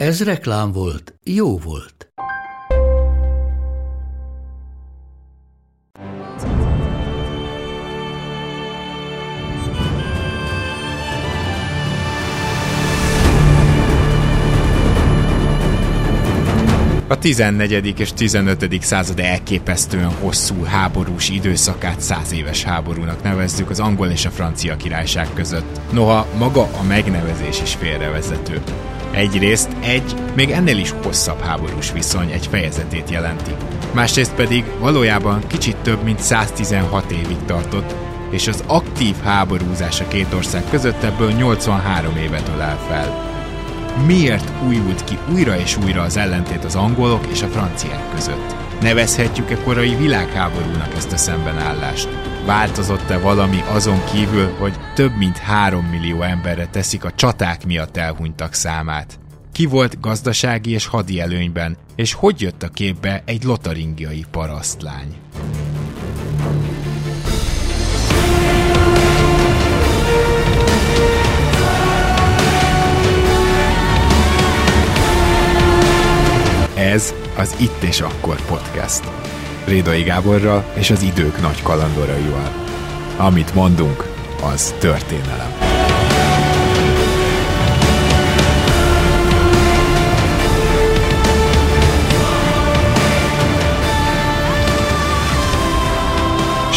Ez reklám volt, jó volt. A 14. és 15. század elképesztően hosszú háborús időszakát száz éves háborúnak nevezzük az angol és a francia királyság között. Noha maga a megnevezés is félrevezető. Egyrészt egy, még ennél is hosszabb háborús viszony egy fejezetét jelenti. Másrészt pedig valójában kicsit több mint 116 évig tartott, és az aktív háborúzás a két ország között ebből 83 évet ölel fel miért újult ki újra és újra az ellentét az angolok és a franciák között? Nevezhetjük-e korai világháborúnak ezt a szembenállást? Változott-e valami azon kívül, hogy több mint három millió emberre teszik a csaták miatt elhunytak számát? Ki volt gazdasági és hadi előnyben, és hogy jött a képbe egy lotaringiai parasztlány? Ez az Itt és Akkor podcast. Rédai Gáborral és az idők nagy kalandoraival. Amit mondunk, az történelem.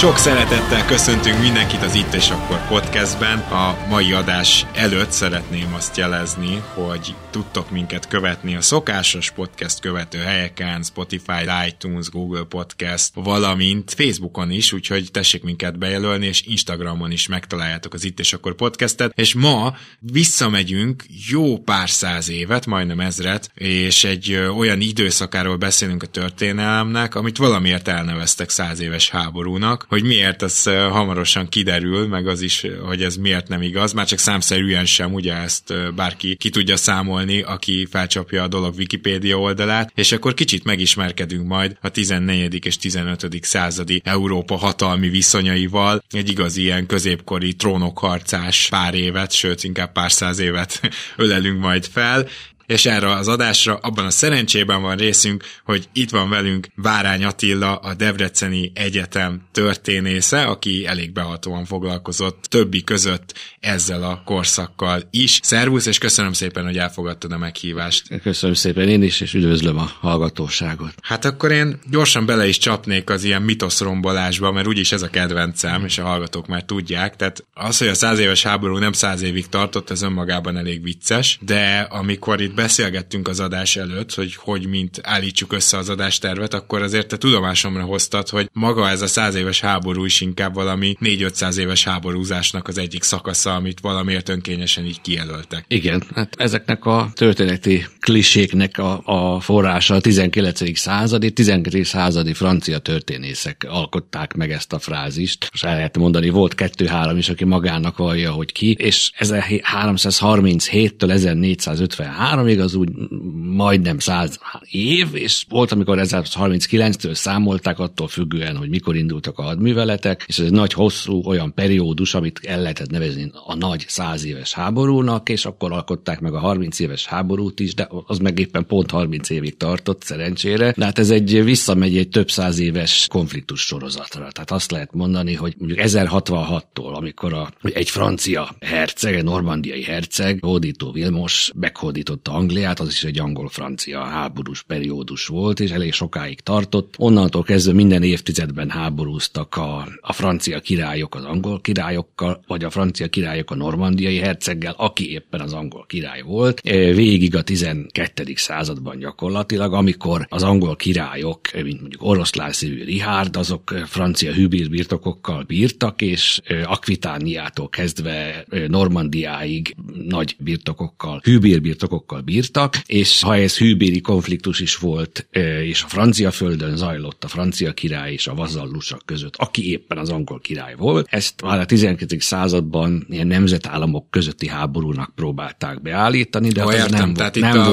Sok szeretettel köszöntünk mindenkit az Itt és Akkor podcastben. A mai adás előtt szeretném azt jelezni, hogy tudtok minket követni a szokásos podcast követő helyeken, Spotify, iTunes, Google Podcast, valamint Facebookon is, úgyhogy tessék minket bejelölni, és Instagramon is megtaláljátok az Itt és Akkor podcastet. És ma visszamegyünk jó pár száz évet, majdnem ezret, és egy olyan időszakáról beszélünk a történelemnek, amit valamiért elneveztek száz éves háborúnak, hogy miért, az hamarosan kiderül, meg az is, hogy ez miért nem igaz, már csak számszerűen sem, ugye ezt bárki ki tudja számolni, aki felcsapja a dolog Wikipédia oldalát, és akkor kicsit megismerkedünk majd a 14. és 15. századi Európa hatalmi viszonyaival, egy igazi ilyen középkori trónokharcás pár évet, sőt inkább pár száz évet ölelünk majd fel, és erre az adásra abban a szerencsében van részünk, hogy itt van velünk Várány Attila, a Debreceni Egyetem történésze, aki elég behatóan foglalkozott többi között ezzel a korszakkal is. Szervusz, és köszönöm szépen, hogy elfogadtad a meghívást. Köszönöm szépen én is, és üdvözlöm a hallgatóságot. Hát akkor én gyorsan bele is csapnék az ilyen mitoszrombolásba, mert úgyis ez a kedvencem, és a hallgatók már tudják. Tehát az, hogy a száz éves háború nem száz évig tartott, ez önmagában elég vicces, de amikor itt beszélgettünk az adás előtt, hogy hogy mint állítsuk össze az adástervet, akkor azért te tudomásomra hoztad, hogy maga ez a száz éves háború is inkább valami 4-500 éves háborúzásnak az egyik szakasza, amit valamiért önkényesen így kijelöltek. Igen, hát ezeknek a történeti kliséknek a, a forrása a 19. századi, 19. századi francia történészek alkották meg ezt a frázist. És el lehet mondani, volt kettő-három is, aki magának vallja, hogy ki, és 1337-től 1453-ig az úgy majdnem száz év, és volt, amikor 1939-től számolták, attól függően, hogy mikor indultak a hadműveletek, és ez egy nagy, hosszú olyan periódus, amit el lehetett nevezni a nagy száz éves háborúnak, és akkor alkották meg a 30 éves háborút is, de az meg éppen pont 30 évig tartott, szerencsére. De hát ez egy visszamegy egy több száz éves konfliktus sorozatra. Tehát azt lehet mondani, hogy mondjuk 1066-tól, amikor a, egy francia herceg, egy normandiai herceg, hódító Vilmos meghódította Angliát, az is egy angol-francia háborús periódus volt, és elég sokáig tartott. Onnantól kezdve minden évtizedben háborúztak a, a francia királyok az angol királyokkal, vagy a francia királyok a normandiai herceggel, aki éppen az angol király volt. Végig a 12. században gyakorlatilag, amikor az angol királyok, mint mondjuk oroszlán szívű Richard, azok francia hűbír birtokokkal bírtak, és Akvitániától kezdve Normandiáig nagy birtokokkal, hűbír birtokokkal bírtak, és ha ez hűbéri konfliktus is volt, és a francia földön zajlott a francia király és a vazallusok között, aki éppen az angol király volt, ezt már a 12. században ilyen nemzetállamok közötti háborúnak próbálták beállítani, de hát ez nem, tehát nem itt volt.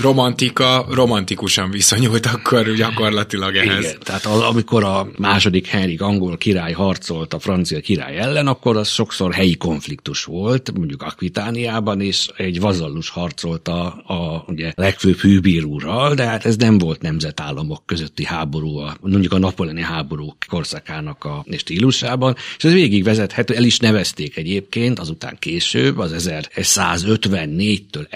Romantika romantikusan viszonyult akkor gyakorlatilag ehhez. Igen, tehát az, amikor a második Henrik angol király harcolt a francia király ellen, akkor az sokszor helyi konfliktus volt, mondjuk Akvitániában, és egy vazallus harcolt a, a ugye, legfőbb hűbírúrral, de hát ez nem volt nemzetállamok közötti háború, a, mondjuk a napoleoni háborúk korszakának a stílusában, és ez végig vezethető, el is nevezték egyébként, azután később, az 1154-től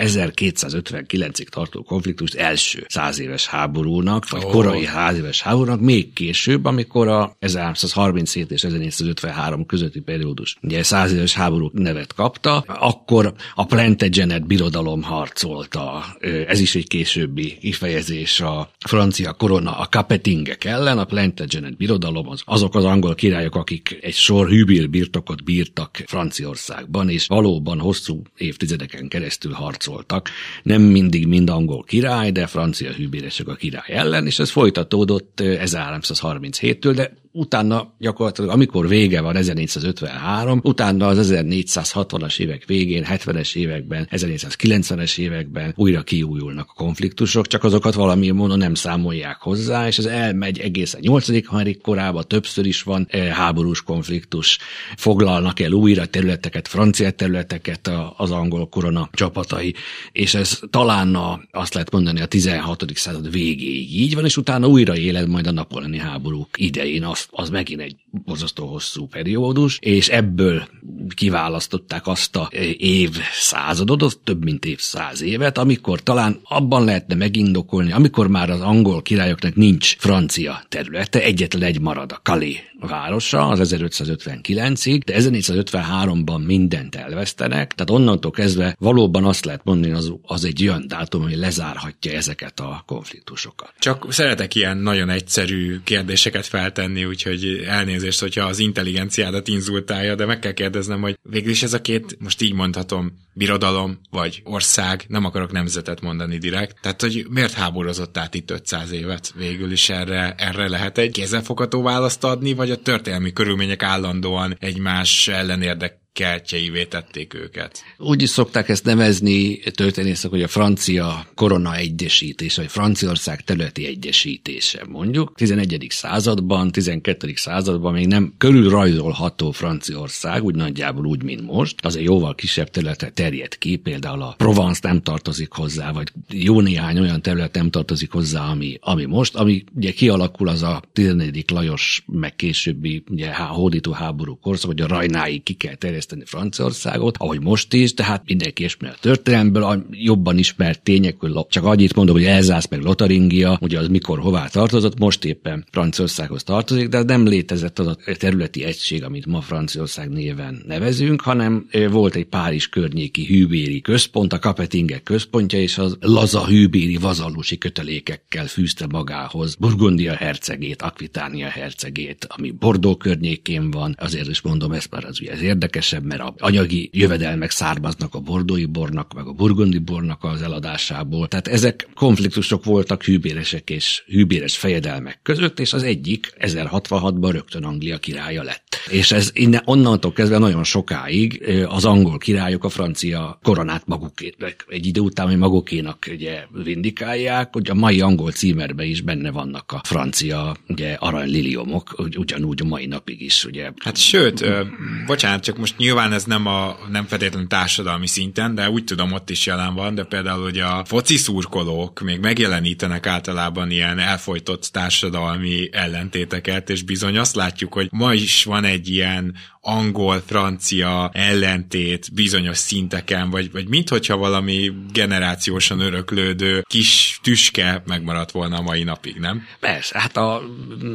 1259-ig tartó konfliktust első száz éves háborúnak, vagy oh. korai száz éves háborúnak, még később, amikor a 1337 és 1453 közötti periódus, ugye száz éves háború nevet kapta, akkor a Plantagenet birodalom harcolta, ez is egy későbbi kifejezés a francia korona a kapetingek ellen, a Plantagenet birodalom az azok az angol királyok, akik egy sor hűbél birtokot bírtak Franciaországban, és valóban hosszú évtizedeken keresztül harcoltak. Nem mindig mind angol király, de francia hűbéresek a király ellen, és ez folytatódott 1337-től, de utána gyakorlatilag, amikor vége van 1453, utána az 1460-as évek végén, 70-es években, 1490-es években újra kiújulnak a konfliktusok, csak azokat valamilyen módon nem számolják hozzá, és ez elmegy egészen 8. Henrik korába, többször is van eh, háborús konfliktus, foglalnak el újra területeket, francia területeket az angol korona csapatai, és ez talán a, azt lehet mondani a 16. század végéig így van, és utána újra éled majd a napoleoni háborúk idején azt az, az megint egy borzasztó hosszú periódus, és ebből kiválasztották azt a év századot, az több mint évszáz évet, amikor talán abban lehetne megindokolni, amikor már az angol királyoknak nincs francia területe, egyetlen egy marad a Calais városa az 1559-ig, de 1453-ban mindent elvesztenek, tehát onnantól kezdve valóban azt lehet mondani, az, az egy olyan dátum, ami lezárhatja ezeket a konfliktusokat. Csak szeretek ilyen nagyon egyszerű kérdéseket feltenni, úgyhogy elnézést, hogyha az intelligenciádat inzultálja, de meg kell kérdeznem, hogy végül is ez a két, most így mondhatom, birodalom vagy ország, nem akarok nemzetet mondani direkt, tehát hogy miért háborozott át itt 500 évet végül is erre, erre lehet egy kézzelfogható választ adni, vagy a történelmi körülmények állandóan egymás ellenérdek kertjeivé tették őket. Úgy is szokták ezt nevezni történészek, hogy a francia korona egyesítés, vagy Franciaország területi egyesítése. Mondjuk 11. században, 12. században még nem körül rajzolható Franciaország, úgy nagyjából úgy, mint most. Azért jóval kisebb területre terjed ki, például a Provence nem tartozik hozzá, vagy jó néhány olyan terület nem tartozik hozzá, ami, ami most, ami ugye kialakul az a 14. Lajos, meg későbbi ugye, hódító háború korszak, hogy a Rajnáig ki kell terjeszteni terjeszteni Franciaországot, ahogy most is, tehát mindenki ismer a történelmből, a jobban ismert tények, hogy csak annyit mondom, hogy Elzász meg Lotaringia, ugye az mikor hová tartozott, most éppen Franciaországhoz tartozik, de nem létezett az a területi egység, amit ma Franciaország néven nevezünk, hanem volt egy Párizs környéki hűbéri központ, a Kapetingek központja, és az laza hűbéri vazallusi kötelékekkel fűzte magához Burgundia hercegét, Akvitánia hercegét, ami Bordó környékén van, azért is mondom ezt, mert az ugye ez érdekes, kevesebb, mert a anyagi jövedelmek származnak a bordói bornak, meg a burgundi bornak az eladásából. Tehát ezek konfliktusok voltak hűbéresek és hűbéres fejedelmek között, és az egyik 1066-ban rögtön Anglia királya lett. És ez innen, onnantól kezdve nagyon sokáig az angol királyok a francia koronát magukének, egy idő után, hogy magukénak ugye vindikálják, hogy a mai angol címerben is benne vannak a francia ugye aranyliliomok, ugyanúgy a mai napig is. Ugye. Hát sőt, ö, bocsánat, csak most nyilván ez nem, a, nem feltétlenül társadalmi szinten, de úgy tudom, ott is jelen van, de például, hogy a foci szurkolók még megjelenítenek általában ilyen elfolytott társadalmi ellentéteket, és bizony azt látjuk, hogy ma is van egy ilyen angol-francia ellentét bizonyos szinteken, vagy, vagy minthogyha valami generációsan öröklődő kis tüske megmaradt volna a mai napig, nem? Persze, hát a,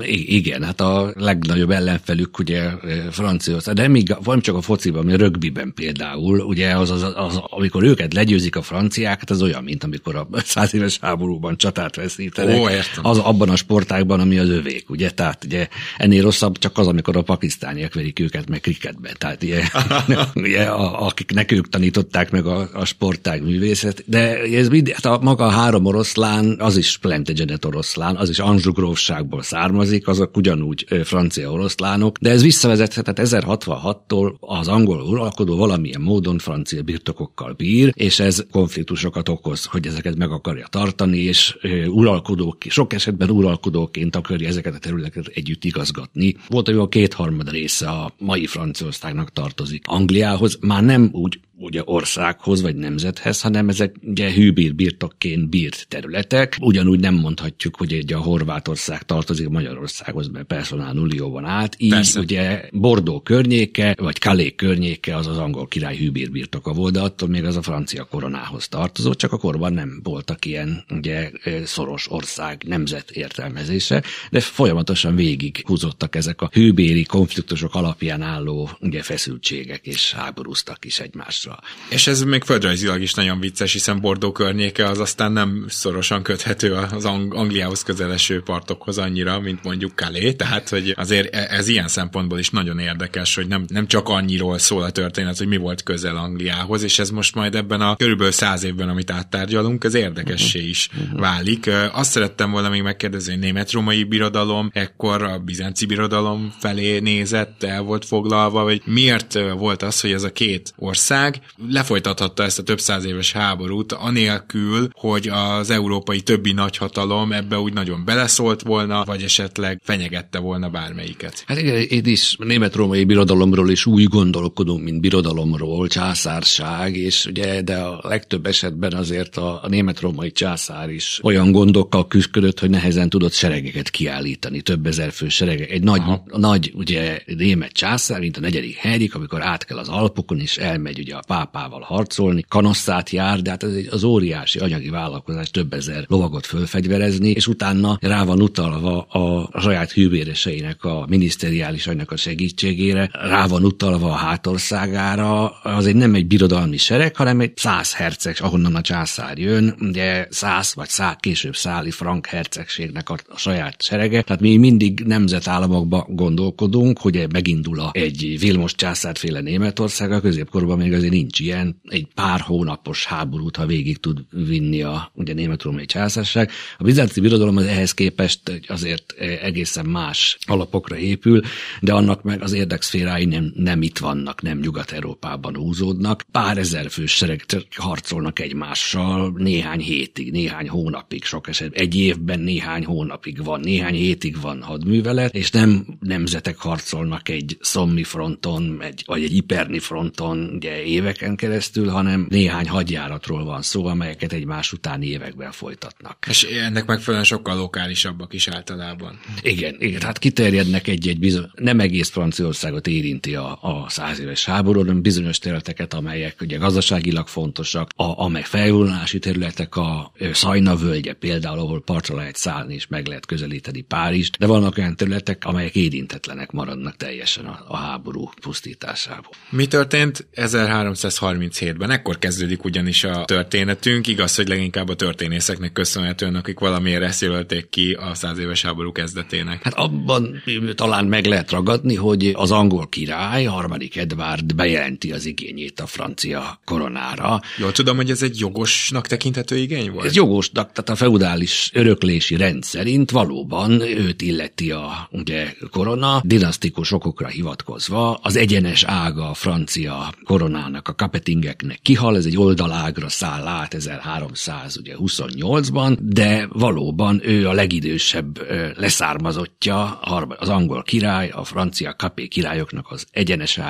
igen, hát a legnagyobb ellenfelük ugye francia, de még van csak a fociban, a rögbiben például, ugye az, az, az, az, amikor őket legyőzik a franciák, hát az olyan, mint amikor a száz éves háborúban csatát veszítenek. Ó, értem. Az abban a sportágban, ami az övék, ugye? Tehát ugye ennél rosszabb csak az, amikor a pakisztániak verik őket meg kriketben. Tehát ugye, ugye a, akiknek ők tanították meg a, a sportág művészet, de ez mind, hát a maga a három oroszlán, az is Plantagenet oroszlán, az is Anjou grófságból származik, azok ugyanúgy francia oroszlánok, de ez visszavezethet, tehát 1066-tól az angol uralkodó valamilyen módon francia birtokokkal bír, és ez konfliktusokat okoz, hogy ezeket meg akarja tartani, és uralkodók, sok esetben uralkodóként akarja ezeket a területeket együtt igazgatni. Volt, hogy a kétharmad része a mai Franciaországnak tartozik Angliához, már nem úgy ugye országhoz vagy nemzethez, hanem ezek ugye hűbír birtokként bírt területek. Ugyanúgy nem mondhatjuk, hogy egy a Horvátország tartozik Magyarországhoz, mert personál van át. Így Persze. ugye Bordó környéke, vagy Kalé környéke az az angol király hűbír birtoka volt, de attól még az a francia koronához tartozott, csak a korban nem voltak ilyen ugye szoros ország nemzet értelmezése, de folyamatosan végig húzottak ezek a hűbéri konfliktusok alapján álló ugye feszültségek, és háborúztak is egymásra. És ez még földrajzilag is nagyon vicces, hiszen Bordó környéke az aztán nem szorosan köthető az Ang- Angliához közeleső partokhoz annyira, mint mondjuk Calais, tehát hogy azért e- ez ilyen szempontból is nagyon érdekes, hogy nem, nem csak annyiról szól a történet, hogy mi volt közel Angliához, és ez most majd ebben a körülbelül száz évben, amit áttárgyalunk, ez érdekessé is válik. Azt szerettem volna még megkérdezni, hogy német-római birodalom ekkor a bizánci birodalom felé nézett, el volt foglalva, vagy miért volt az, hogy ez a két ország lefolytathatta ezt a több száz éves háborút, anélkül, hogy az európai többi nagyhatalom ebbe úgy nagyon beleszólt volna, vagy esetleg fenyegette volna bármelyiket. Hát igen, én is német-római birodalomról is úgy gondolkodunk, mint birodalomról, császárság, és ugye, de a legtöbb esetben azért a, a német-római császár is olyan gondokkal küzdött, hogy nehezen tudott seregeket kiállítani, több ezer fő serege. Egy nagy, nagy ugye német császár, mint a negyedik Henrik, amikor át kell az Alpokon, és elmegy ugye a pápával harcolni, kanosszát jár, de hát ez egy, az óriási anyagi vállalkozás több ezer lovagot fölfegyverezni, és utána rá van utalva a saját hűvéreseinek a miniszteriális anyag a segítségére, rá van utalva hátországára, az egy nem egy birodalmi sereg, hanem egy száz herceg, ahonnan a császár jön, ugye száz vagy szá, később száli frank hercegségnek a, a saját serege, tehát mi mindig nemzetállamokba gondolkodunk, hogy megindul a, egy Vilmos császárféle Németország, a középkorban még azért nincs ilyen, egy pár hónapos háborút, ha végig tud vinni a ugye német-római császárság. A bizánci birodalom az ehhez képest azért egészen más alapokra épül, de annak meg az érdekszférái nem, nem itt vannak, nem Nyugat-Európában húzódnak. Pár ezer fős sereg harcolnak egymással néhány hétig, néhány hónapig, sok esetben egy évben néhány hónapig van, néhány hétig van hadművelet, és nem nemzetek harcolnak egy szommi fronton, egy, vagy egy iperni fronton, ugye éveken keresztül, hanem néhány hadjáratról van szó, amelyeket egymás utáni években folytatnak. És ennek megfelelően sokkal lokálisabbak is általában. Igen, igen hát kiterjednek egy-egy bizony, nem egész Franciaországot érinti a, a száz éves háború, hanem bizonyos területeket, amelyek ugye gazdaságilag fontosak, a, amely felvonulási területek, a Szajna völgye például, ahol partra lehet szállni és meg lehet közelíteni Párizst, de vannak olyan területek, amelyek érintetlenek maradnak teljesen a, a háború pusztításából. Mi történt 1337-ben. Ekkor kezdődik ugyanis a történetünk. Igaz, hogy leginkább a történészeknek köszönhetően, akik valamiért ezt jelölték ki a száz éves háború kezdetének. Hát abban talán meg lehet ragadni, hogy az angol király, harmadik Edward bejelenti az igényét a francia koronára. Jól tudom, hogy ez egy jogosnak tekinthető igény volt? Ez jogosnak, tehát a feudális öröklési rend szerint valóban őt illeti a ugye, korona, dinasztikus okokra hivatkozva, az egyenes ága a francia koronának, a kapetingeknek kihal, ez egy oldalágra száll át 1328-ban, de valóban ő a legidősebb leszármazottja, az angol király, a francia kapé királyoknak az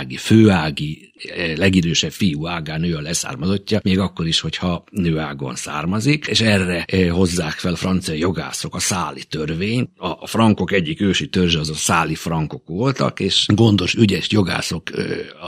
egyenesági, főági, legidősebb fiú ágán ő a leszármazottja, még akkor is, hogyha nőágon származik, és erre hozzák fel francia jogászok a száli törvényt. A frankok egyik ősi törzse az a száli frankok voltak, és gondos, ügyes jogászok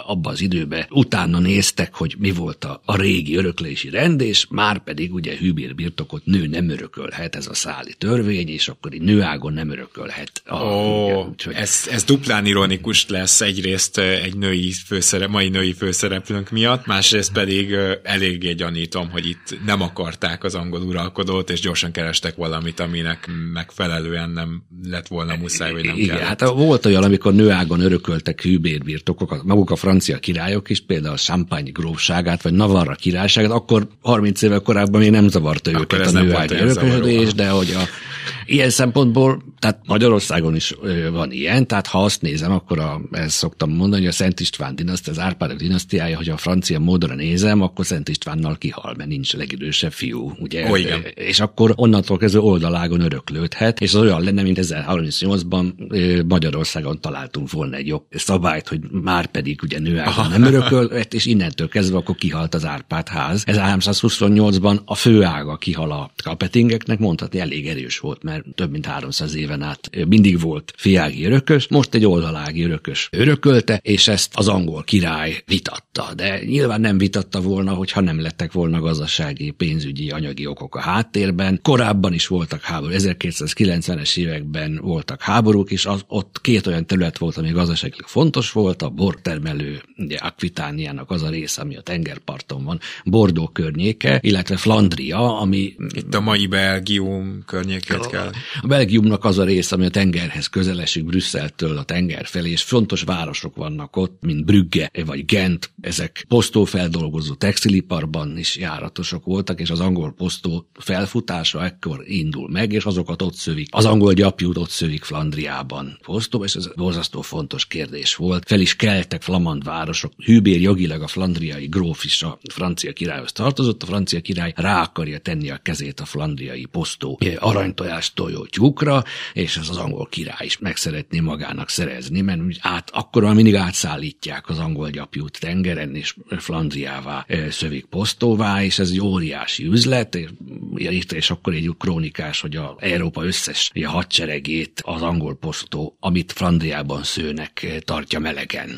abban az időben utána néz néztek, hogy mi volt a, a régi öröklési rend, és már pedig ugye hűbér birtokot nő nem örökölhet, ez a száli törvény, és akkor egy nőágon nem örökölhet. A, Ó, ugye, úgyhogy... ez, ez duplán ironikus lesz egyrészt egy női főszerep, mai női főszereplőnk miatt, másrészt pedig eléggé gyanítom, hogy itt nem akarták az angol uralkodót, és gyorsan kerestek valamit, aminek megfelelően nem lett volna muszáj, vagy nem Igen, kellett. hát volt olyan, amikor nőágon örököltek hűbérbirtokok, maguk a francia királyok is, például a Champagne grófságát, vagy Navarra királyságát, akkor 30 évvel korábban még nem zavarta akkor őket a nőágon örökölés, de hogy a Ilyen szempontból, tehát Magyarországon is van ilyen, tehát ha azt nézem, akkor a, ezt szoktam mondani, hogy a Szent István dinasztia, az Árpádok dinasztiája, hogy a francia módra nézem, akkor Szent Istvánnal kihal, mert nincs legidősebb fiú, ugye? Ó, igen. És akkor onnantól kezdve oldalágon öröklődhet, és az olyan lenne, mint 1038-ban Magyarországon találtunk volna egy szabályt, hogy már pedig ugye nőágon nem örökölhet, és innentől kezdve akkor kihalt az Árpád ház. 1328-ban a főága kihal a kapetingeknek, mondhatni elég erős volt, mert több mint 300 éven át mindig volt fiági örökös, most egy oldalági örökös örökölte, és ezt az angol király vitatta. De nyilván nem vitatta volna, hogyha nem lettek volna gazdasági, pénzügyi, anyagi okok a háttérben. Korábban is voltak háború, 1990-es években voltak háborúk, és az, ott két olyan terület volt, ami gazdaságilag fontos volt, a bortermelő, ugye Akvitániának az a része, ami a tengerparton van, Bordó környéke, illetve Flandria, ami... Itt a mai Belgium környéket kell a Belgiumnak az a rész, ami a tengerhez közel esik Brüsszeltől a tenger felé, és fontos városok vannak ott, mint Brügge vagy Gent. Ezek posztófeldolgozó textiliparban is járatosak voltak, és az angol posztó felfutása ekkor indul meg, és azokat ott szövik. Az angol gyapjút ott szövik Flandriában posztó, és ez borzasztó fontos kérdés volt. Fel is keltek flamand városok. Hűbér jogilag a flandriai gróf is a francia királyhoz tartozott, a francia király rá akarja tenni a kezét a flandriai posztó aranytojást tojó tyúkra, és ez az angol király is meg szeretné magának szerezni, mert át, akkor mindig átszállítják az angol gyapjút tengeren, és Flandriává szövik posztóvá, és ez egy óriási üzlet, és, és akkor egy krónikás, hogy a Európa összes a hadseregét az angol posztó, amit Flandriában szőnek, tartja melegen.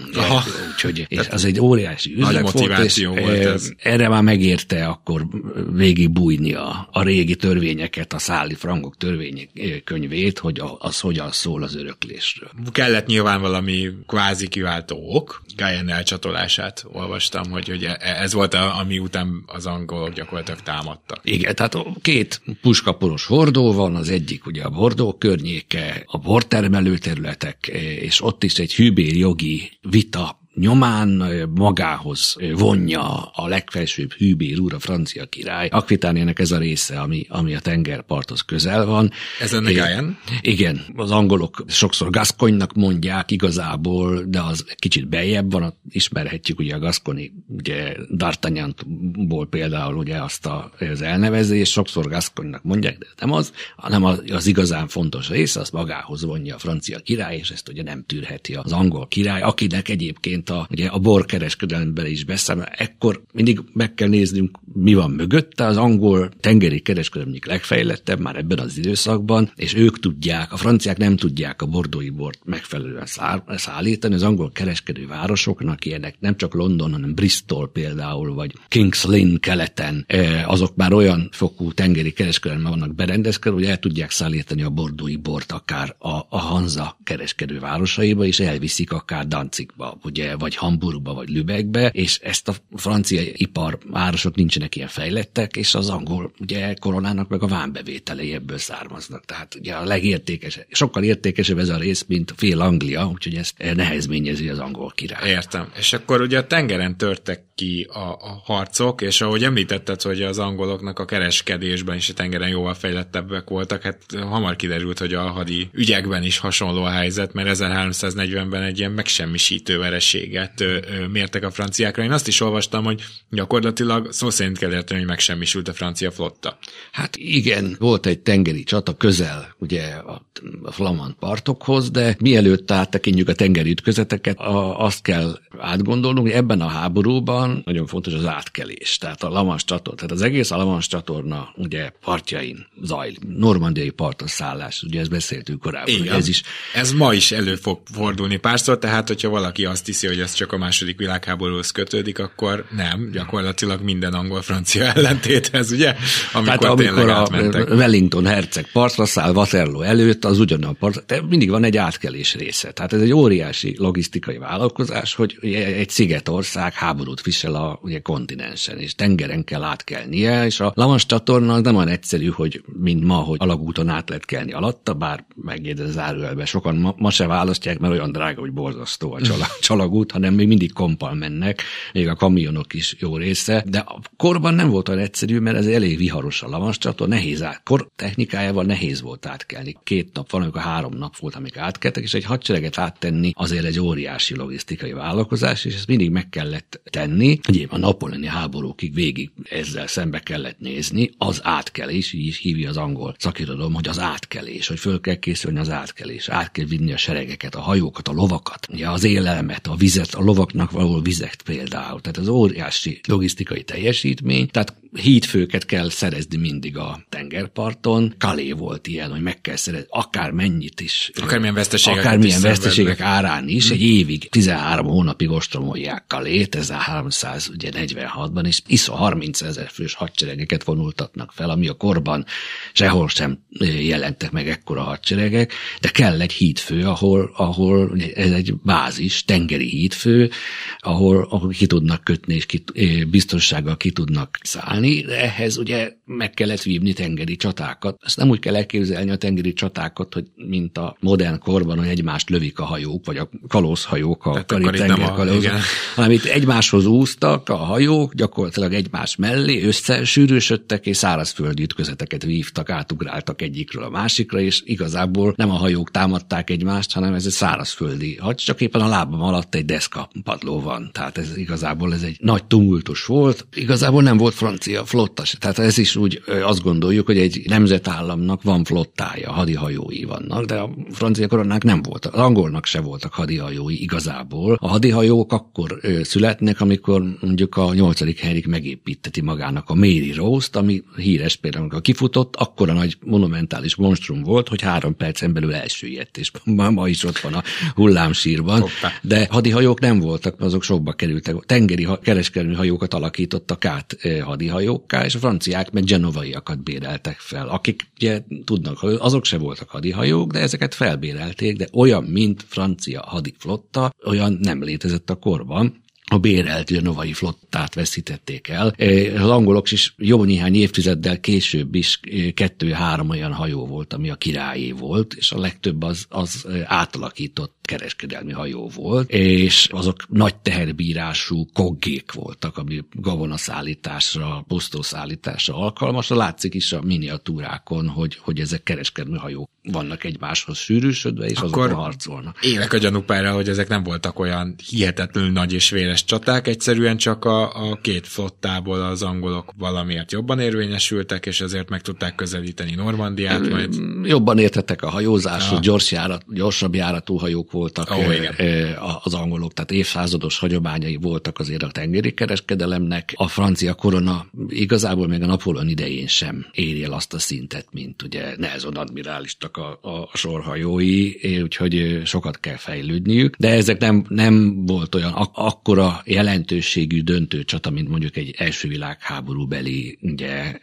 Úgyhogy és az egy óriási üzlet volt, és volt ez. erre már megérte akkor végig bújni a, a régi törvényeket, a száli frangok törvény könyvét, hogy az hogyan szól az öröklésről. Kellett nyilván valami kvázi kiváltó ok. Gájen elcsatolását olvastam, hogy, hogy e- ez volt, a, ami után az angolok gyakorlatilag támadtak. Igen, tehát két puskaporos hordó van, az egyik ugye a Bordó környéke, a bortermelő területek, és ott is egy hűbér jogi vita nyomán magához vonja a legfelsőbb hűbér úr, a francia király. Akvitániának ez a része, ami, ami a tengerparthoz közel van. Ez ennek Gájen? Igen, az angolok sokszor Gasconynak mondják igazából, de az kicsit bejebb van, ismerhetjük ugye a Gasconi, ugye D'Artagnanból például ugye azt a, az elnevezést, sokszor Gasconynak mondják, de nem az, hanem az, az igazán fontos része, az magához vonja a francia király, és ezt ugye nem tűrheti az angol király, akinek egyébként a, ugye a borkereskedelemben is beszámol, ekkor mindig meg kell néznünk, mi van mögötte. Az angol tengeri kereskedelem legfejlettebb már ebben az időszakban, és ők tudják, a franciák nem tudják a bordói bort megfelelően szállítani. Az angol kereskedő városoknak ilyenek nem csak London, hanem Bristol például, vagy Kings Lynn keleten, eh, azok már olyan fokú tengeri kereskedelme vannak berendezkedve, hogy el tudják szállítani a bordói bort akár a, a Hanza kereskedő városaiba, és elviszik akár Danzigba, ugye vagy Hamburgba, vagy Lübeckbe, és ezt a francia ipar városok nincsenek ilyen fejlettek, és az angol ugye koronának meg a vámbevételei ebből származnak. Tehát ugye a legértékesebb, sokkal értékesebb ez a rész, mint fél Anglia, úgyhogy ezt nehezményezi az angol király. Értem. És akkor ugye a tengeren törtek ki a, a harcok, és ahogy említetted, hogy az angoloknak a kereskedésben is a tengeren jóval fejlettebbek voltak, hát hamar kiderült, hogy a hadi ügyekben is hasonló a helyzet, mert 1340-ben egy ilyen megsemmisítő vereséget mértek a franciákra. Én azt is olvastam, hogy gyakorlatilag szó szerint kell érteni, hogy megsemmisült a francia flotta. Hát igen, volt egy tengeri csata közel ugye a, a flamand partokhoz, de mielőtt áttekintjük a tengeri ütközeteket, a, azt kell átgondolnunk, hogy ebben a háborúban korban nagyon fontos az átkelés. Tehát a Lamans csatorna, tehát az egész a Lamans csatorna ugye partjain zajlik. Normandiai partos szállás, ugye ezt beszéltünk korábban. Igen. Ez is. Ez ma is elő fog fordulni párszor, tehát hogyha valaki azt hiszi, hogy ez csak a második világháborúhoz kötődik, akkor nem, gyakorlatilag minden angol-francia ellentéthez, ugye? Amikor Tehát amikor a Wellington herceg partra száll Waterloo előtt, az ugyanaz part, de mindig van egy átkelés része. Tehát ez egy óriási logisztikai vállalkozás, hogy egy szigetország háborút visel a ugye, kontinensen, és tengeren kell átkelnie, és a Lavans csatorna az nem olyan egyszerű, hogy mint ma, hogy alagúton át lehet kelni alatta, bár megjegyez az zárójelbe. Sokan ma, ma, se választják, mert olyan drága, hogy borzasztó a csalag, csalagút, hanem még mindig kompal mennek, még a kamionok is jó része, de a korban nem volt olyan egyszerű, mert ez elég viharos a Lavans csatorna, nehéz át. Kor technikájával nehéz volt átkelni. Két nap van, amikor három nap volt, amik átkeltek, és egy hadsereget áttenni azért egy óriási logisztikai vállalkozás, és ezt mindig meg kellett tenni. Ugye a napoleoni háborúkig végig ezzel szembe kellett nézni, az átkelés, így is hívja az angol szakirodalom, hogy az átkelés, hogy föl kell készülni az átkelés, át kell vinni a seregeket, a hajókat, a lovakat, ugye az élelmet, a vizet, a lovaknak való vizet például. Tehát az óriási logisztikai teljesítmény, tehát hídfőket kell szerezni mindig a tengerparton. Kalé volt ilyen, hogy meg kell szerezni akár mennyit is. Akármilyen veszteségek. Akármilyen veszteségek árán is. Hmm. Egy évig, 13 hónapig ostromolják Kalét, ez a 346-ban, és iszó 30 ezer fős hadseregeket vonultatnak fel, ami a korban sehol sem jelentek meg ekkora hadseregek, de kell egy hídfő, ahol, ahol ez egy bázis, tengeri hídfő, ahol, ahol ki tudnak kötni, és ki, biztonsággal ki tudnak szállni csinálni, de ehhez ugye meg kellett vívni tengeri csatákat. Ezt nem úgy kell elképzelni a tengeri csatákat, hogy mint a modern korban, hogy egymást lövik a hajók, vagy a kalózhajók, a karib tengerkalózok, hanem itt egymáshoz úztak a hajók, gyakorlatilag egymás mellé összesűrűsödtek, és szárazföldi ütközeteket vívtak, átugráltak egyikről a másikra, és igazából nem a hajók támadták egymást, hanem ez egy szárazföldi hagy, csak éppen a lábam alatt egy deszka padló van. Tehát ez igazából ez egy nagy tumultus volt. Igazából nem volt francia francia flotta. Tehát ez is úgy azt gondoljuk, hogy egy nemzetállamnak van flottája, hadihajói vannak, de a francia koronák nem voltak, az angolnak se voltak hadihajói igazából. A hadihajók akkor születnek, amikor mondjuk a 8. Henrik megépíteti magának a Mary Rose-t, ami híres például, amikor kifutott, akkor a nagy monumentális monstrum volt, hogy három percen belül elsüllyedt, és ma, ma is ott van a hullámsírban. Hoppá. De hadihajók nem voltak, azok sokba kerültek. Tengeri kereskedelmi hajókat alakítottak át hadihajók hajókká, és a franciák meg genovaiakat béreltek fel, akik ugye tudnak, azok se voltak hadihajók, de ezeket felbérelték, de olyan, mint francia hadiflotta, olyan nem létezett a korban a bérelt genovai flottát veszítették el. Az angolok is jó néhány évtizeddel később is kettő-három olyan hajó volt, ami a királyé volt, és a legtöbb az, az átalakított kereskedelmi hajó volt, és azok nagy teherbírású koggék voltak, ami gabonaszállításra, pusztószállításra alkalmas. Látszik is a miniatúrákon, hogy, hogy ezek kereskedelmi hajók vannak egymáshoz sűrűsödve, és Akkor azokon harcolnak. Élek a gyanúpára, hogy ezek nem voltak olyan hihetetlenül nagy és véres csaták, egyszerűen csak a, a két flottából az angolok valamiért jobban érvényesültek, és ezért meg tudták közelíteni Normandiát. Majd... Jobban értettek a hajózáshoz, ja. gyors járat, gyorsabb járatú hajók voltak oh, az angolok, tehát évszázados hagyományai voltak azért a tengeri kereskedelemnek. A francia korona igazából még a Napóleon idején sem éri el azt a szintet, mint ugye Nelson admirálistak a, a sorhajói, úgyhogy sokat kell fejlődniük, de ezek nem, nem volt olyan ak- akkora jelentőségű döntő csata, mint mondjuk egy első világháború beli ugye,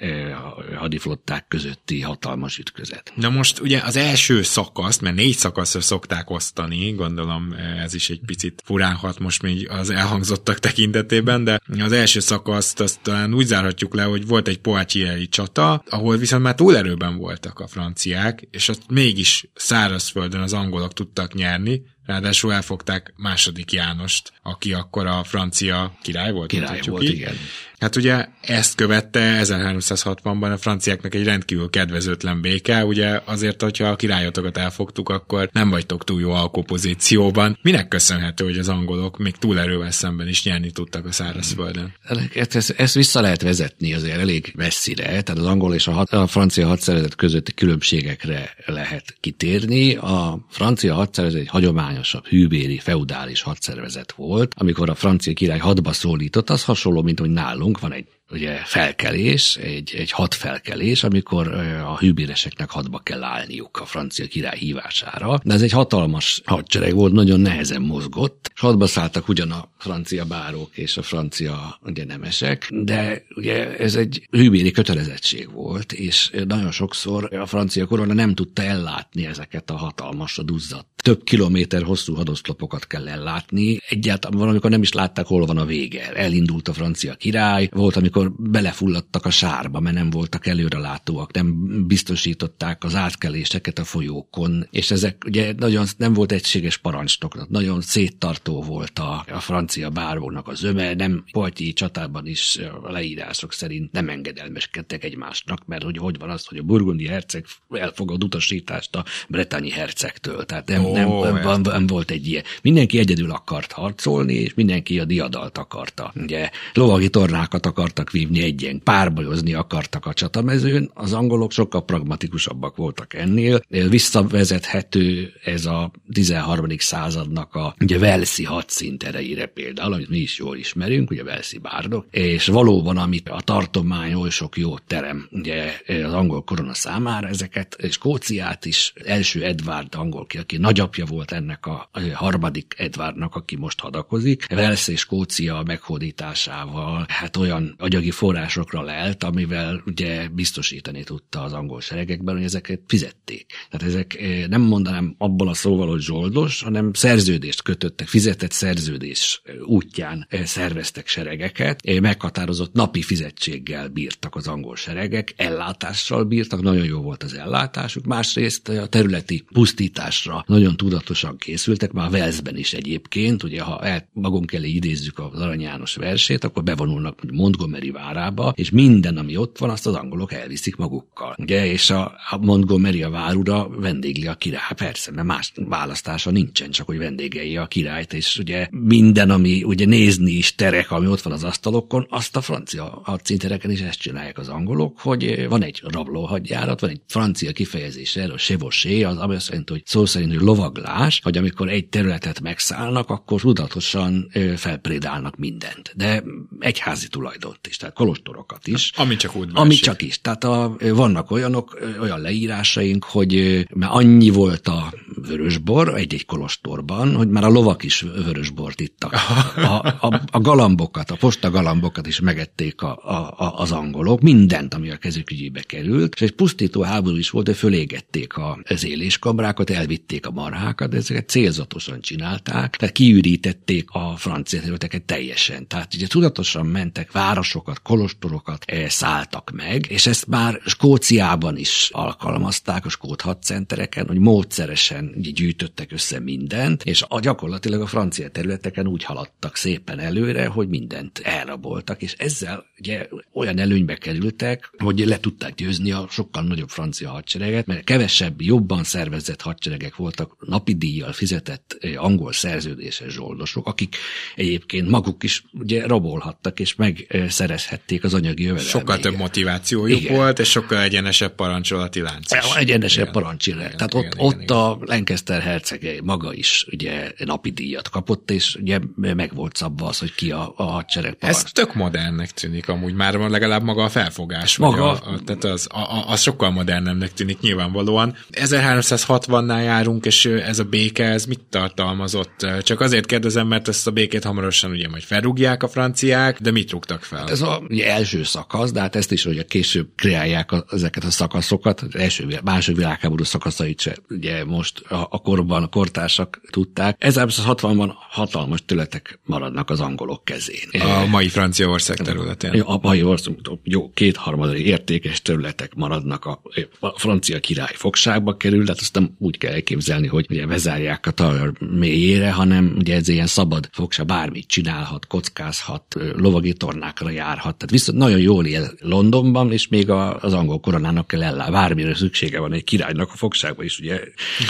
hadiflották közötti hatalmas ütközet. Na most ugye az első szakaszt, mert négy szakaszra szokták osztani, gondolom ez is egy picit furánhat most még az elhangzottak tekintetében, de az első szakaszt azt talán úgy zárhatjuk le, hogy volt egy poácsiai csata, ahol viszont már túlerőben voltak a franciák, és azt mégis szárazföldön az angolok tudtak nyerni, Ráadásul elfogták második Jánost, aki akkor a francia király volt. Király volt, így. igen. Hát ugye ezt követte 1360-ban a franciáknak egy rendkívül kedvezőtlen béke, ugye azért, hogyha a királyotokat elfogtuk, akkor nem vagytok túl jó alkopozícióban. Minek köszönhető, hogy az angolok még túlerővel szemben is nyerni tudtak a szárazföldön? Ezt, ezt, ezt vissza lehet vezetni azért elég messzire, tehát az angol és a, hat, a francia hadszervezet közötti különbségekre lehet kitérni. A francia hadszervezet egy hagyomány leghagyományosabb hűbéri, feudális hadszervezet volt. Amikor a francia király hadba szólított, az hasonló, mint hogy nálunk van egy ugye felkelés, egy, egy hadfelkelés, amikor a hűbéreseknek hadba kell állniuk a francia király hívására. De ez egy hatalmas hadsereg volt, nagyon nehezen mozgott, és hadba szálltak ugyan a francia bárók és a francia ugye nemesek, de ugye ez egy hűbéri kötelezettség volt, és nagyon sokszor a francia korona nem tudta ellátni ezeket a hatalmas, a duzzadt több kilométer hosszú hadoszlopokat kell ellátni. Egyáltalán valamikor nem is látták, hol van a vége. Elindult a francia király, volt, amikor belefulladtak a sárba, mert nem voltak előrelátóak, nem biztosították az átkeléseket a folyókon, és ezek ugye nagyon nem volt egységes parancsnoknak, nagyon széttartó volt a, a francia bárónak az öme, nem Poityi csatában is a leírások szerint nem engedelmeskedtek egymásnak, mert hogy hogy van az, hogy a burgundi herceg elfogad utasítást a bretanyi hercegtől. Tehát nem, nem, oh, nem, nem volt egy ilyen. Mindenki egyedül akart harcolni, és mindenki a diadalt akarta. Ugye lovagi tornákat akartak vívni egyen, párbajozni akartak a csatamezőn, az angolok sokkal pragmatikusabbak voltak ennél. Visszavezethető ez a 13. századnak a ugye Velszi hadszint erejére például, amit mi is jól ismerünk, ugye Velszi bárdok, és valóban, amit a tartomány oly sok jó terem ugye az angol korona számára, ezeket Skóciát is első Edward angol, aki nagy nagyapja volt ennek a harmadik Edvárnak, aki most hadakozik. Velsz és Skócia meghódításával hát olyan agyagi forrásokra lelt, amivel ugye biztosítani tudta az angol seregekben, hogy ezeket fizették. Tehát ezek eh, nem mondanám abból a szóval, hogy zsoldos, hanem szerződést kötöttek, fizetett szerződés útján eh, szerveztek seregeket, eh, meghatározott napi fizetséggel bírtak az angol seregek, ellátással bírtak, nagyon jó volt az ellátásuk, másrészt a területi pusztításra nagyon tudatosan készültek, már Velszben is egyébként, ugye ha magunk elé idézzük az Arany János versét, akkor bevonulnak Montgomery várába, és minden, ami ott van, azt az angolok elviszik magukkal. Ugye, és a, a Montgomery a várura vendégli a király. Persze, mert más választása nincsen, csak hogy vendégei a királyt, és ugye minden, ami ugye nézni is terek, ami ott van az asztalokon, azt a francia hadszíntereken is ezt csinálják az angolok, hogy van egy rablóhadjárat, van egy francia kifejezés erről, chevauché, az ami azt jelenti, hogy szó szerint, hogy lova lovaglás, hogy amikor egy területet megszállnak, akkor tudatosan felprédálnak mindent. De egyházi tulajdont is, tehát kolostorokat is. Ami csak úgy Ami csak is. Tehát a, vannak olyanok, olyan leírásaink, hogy mert annyi volt a vörösbor egy-egy kolostorban, hogy már a lovak is vörösbort ittak. A, a, a galambokat, a posta galambokat is megették a, a, az angolok, mindent, ami a kezük ügyébe került, és egy pusztító háború is volt, hogy fölégették az éléskamrákat, elvitték a marhákat, de ezeket célzatosan csinálták, tehát kiürítették a francia területeket teljesen. Tehát ugye tudatosan mentek városokat, kolostorokat e, szálltak meg, és ezt már Skóciában is alkalmazták, a skót hadcentereken, hogy módszeresen gyűjtöttek össze mindent, és a, gyakorlatilag a francia területeken úgy haladtak szépen előre, hogy mindent elraboltak, és ezzel ugye olyan előnybe kerültek, hogy le tudták győzni a sokkal nagyobb francia hadsereget, mert kevesebb, jobban szervezett hadseregek voltak napi díjjal fizetett eh, angol szerződéses zsoldosok, akik egyébként maguk is ugye rabolhattak, és megszerezhették az anyagi jövedelmeiket. Sokkal több motivációjuk igen. volt, és sokkal egyenesebb parancsolati lánc is. Egyenesebb parancsolati. Tehát igen, ott, igen, ott igen. a Lancaster hercege maga is ugye napi díjat kapott, és ugye meg volt szabva az, hogy ki a, a hadsereg parancs. Ez tök modernnek tűnik amúgy, már van legalább maga a felfogás. Maga. A, a, tehát az, a, a, az sokkal modernemnek tűnik nyilvánvalóan. 1360-nál járunk, és ez a béke, ez mit tartalmazott? Csak azért kérdezem, mert ezt a békét hamarosan ugye majd felrúgják a franciák, de mit rúgtak fel? Ez a ugye, első szakasz, de hát ezt is ugye később kreálják a, ezeket a szakaszokat, az első, második világháború szakaszait se ugye most a, a korban a kortársak tudták. 1960-ban hatalmas területek maradnak az angolok kezén. A mai Franciaország területén. A mai ország, jó, kétharmadai értékes területek maradnak a, a francia király fogságba kerül, tehát azt nem úgy kell elképzelni, hogy ugye bezárják a talaj mélyére, hanem ugye ez ilyen szabad fogsa, bármit csinálhat, kockázhat, lovagi tornákra járhat. Tehát viszont nagyon jól él Londonban, és még az angol koronának kell ellá. Bármire szüksége van egy királynak a fogságban is, ugye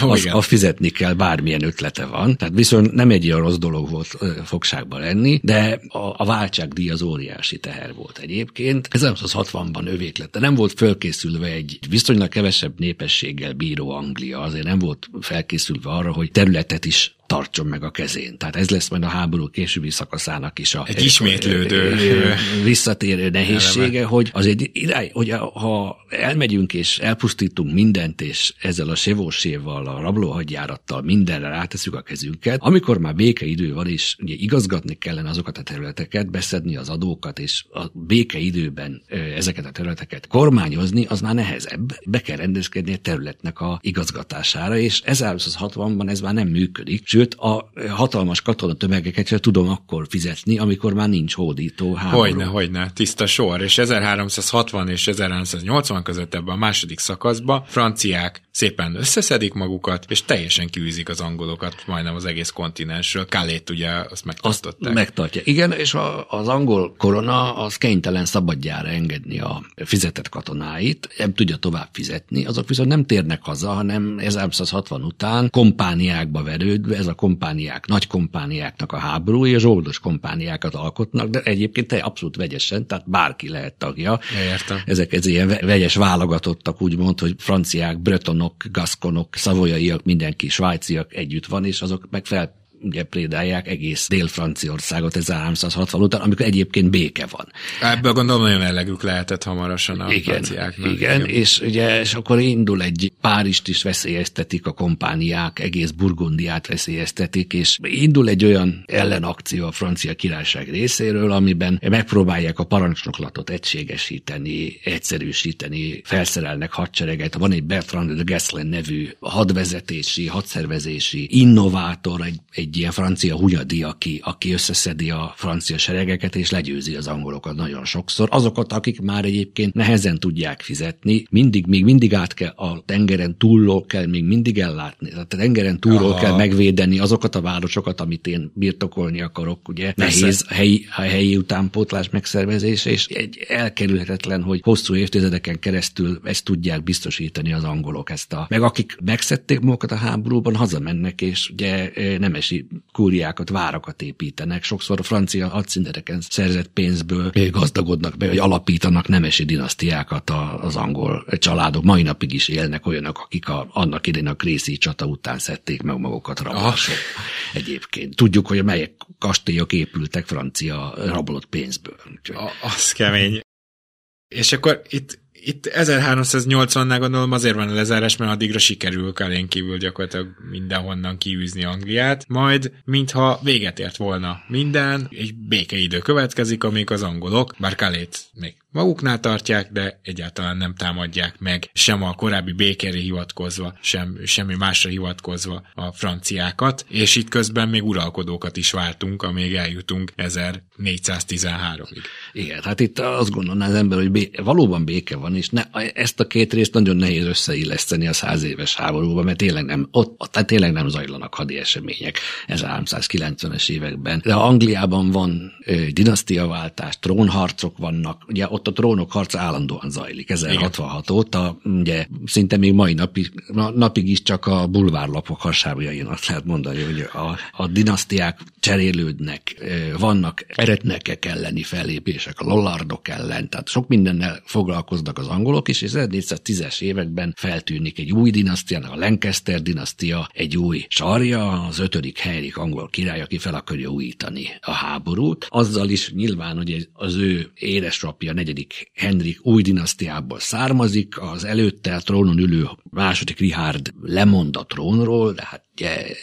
oh, az, a fizetni kell, bármilyen ötlete van. Tehát viszont nem egy olyan rossz dolog volt fogságban lenni, de a, a váltságdíj az óriási teher volt egyébként. 1960-ban övék lett, de nem volt fölkészülve egy viszonylag kevesebb népességgel bíró Anglia, azért nem volt felkészülve arra, hogy területet is tartson meg a kezén. Tehát ez lesz majd a háború későbbi szakaszának is a egy ismétlődő visszatérő nehézsége, hogy az egy irány, hogy ha elmegyünk és elpusztítunk mindent, és ezzel a sevóséval, a rablóhagyjárattal mindenre ráteszük a kezünket, amikor már békeidő van, és ugye igazgatni kellene azokat a területeket, beszedni az adókat, és a békeidőben ezeket a területeket kormányozni, az már nehezebb. Be kell rendezkedni a területnek a igazgatására, és 1960-ban ez már nem működik, sőt a hatalmas katonatömegeket sem tudom akkor fizetni, amikor már nincs hódító háború. Hogyne, hogyne, tiszta sor, és 1360 és 1380 között ebben a második szakaszban franciák szépen összeszedik magukat, és teljesen kiűzik az angolokat majdnem az egész kontinensről. Kálét ugye azt megtartották. Azt megtartja. Igen, és a, az angol korona az kénytelen szabadjára engedni a fizetett katonáit, nem tudja tovább fizetni, azok viszont nem térnek haza, hanem 1960 után kompániákba verődve, ez a kompániák, nagy kompániáknak a háború, és zsoldos kompániákat alkotnak, de egyébként te abszolút vegyesen, tehát bárki lehet tagja. Értem. Ezek ez ilyen vegyes válogatottak, úgymond, hogy franciák, bretonok, gaszkonok, szavolyaiak, mindenki, svájciak együtt van, és azok meg fel ugye prédálják egész Dél-Franciaországot 1360 után, amikor egyébként béke van. Ebből gondolom nagyon elegük lehetett hamarosan a igen, franciáknak. Igen, igen, és ugye és akkor indul egy Párizst is veszélyeztetik a kompániák, egész Burgundiát veszélyeztetik, és indul egy olyan ellenakció a francia királyság részéről, amiben megpróbálják a parancsnoklatot egységesíteni, egyszerűsíteni, felszerelnek hadsereget. Van egy Bertrand de Gesslin nevű hadvezetési, hadszervezési innovátor, egy, egy egy ilyen francia hunyadi, aki, aki összeszedi a francia seregeket, és legyőzi az angolokat nagyon sokszor. Azokat, akik már egyébként nehezen tudják fizetni, mindig, még mindig át kell a tengeren túlról kell még mindig ellátni. Tehát a tengeren túlról Aha. kell megvédeni azokat a városokat, amit én birtokolni akarok, ugye. Persze. Nehéz a helyi, a helyi utánpótlás megszervezése, és egy elkerülhetetlen, hogy hosszú évtizedeken keresztül ezt tudják biztosítani az angolok ezt a. Meg akik megszedték magukat a háborúban, hazamennek, és ugye nemesi kúriákat, várakat építenek. Sokszor a francia hadszintereken szerzett pénzből gazdagodnak be, hogy alapítanak nemesi dinasztiákat az angol családok. Mai napig is élnek olyanok, akik a, annak idején a Krészi csata után szedték meg magukat rablások. Ah. Egyébként. Tudjuk, hogy melyek kastélyok épültek francia rablott pénzből. A, az kemény. És akkor itt itt 1380-nál gondolom azért van a lezárás, mert addigra sikerül Kalén kívül gyakorlatilag mindenhonnan kiűzni Angliát, majd mintha véget ért volna minden, egy békeidő következik, amíg az angolok, bár Kalét még maguknál tartják, de egyáltalán nem támadják meg sem a korábbi békére hivatkozva, sem semmi másra hivatkozva a franciákat, és itt közben még uralkodókat is váltunk, amíg eljutunk 1413-ig. Igen, hát itt azt gondolná az ember, hogy bé- valóban béke van, és ne, ezt a két részt nagyon nehéz összeilleszteni a száz éves háborúba, mert tényleg nem, ott, tehát tényleg nem zajlanak hadi események 1390-es években. De Angliában van dinasztiaváltás, trónharcok vannak, ugye ott a trónok harca állandóan zajlik, 1066 Igen. óta, ugye szinte még mai napig, napig is csak a bulvárlapok hasábjain azt lehet mondani, hogy a, a dinasztiák cserélődnek, vannak eretnekek elleni fellépések, a lollardok ellen, tehát sok mindennel foglalkoznak az angolok is, és 1410-es években feltűnik egy új dinasztia, a Lancaster dinasztia, egy új sarja, az ötödik Henrik angol király, aki fel akarja újítani a háborút. Azzal is nyilván, hogy az ő édesapja, negyedik Henrik új dinasztiából származik, az előtte a trónon ülő második Richard lemond a trónról, de hát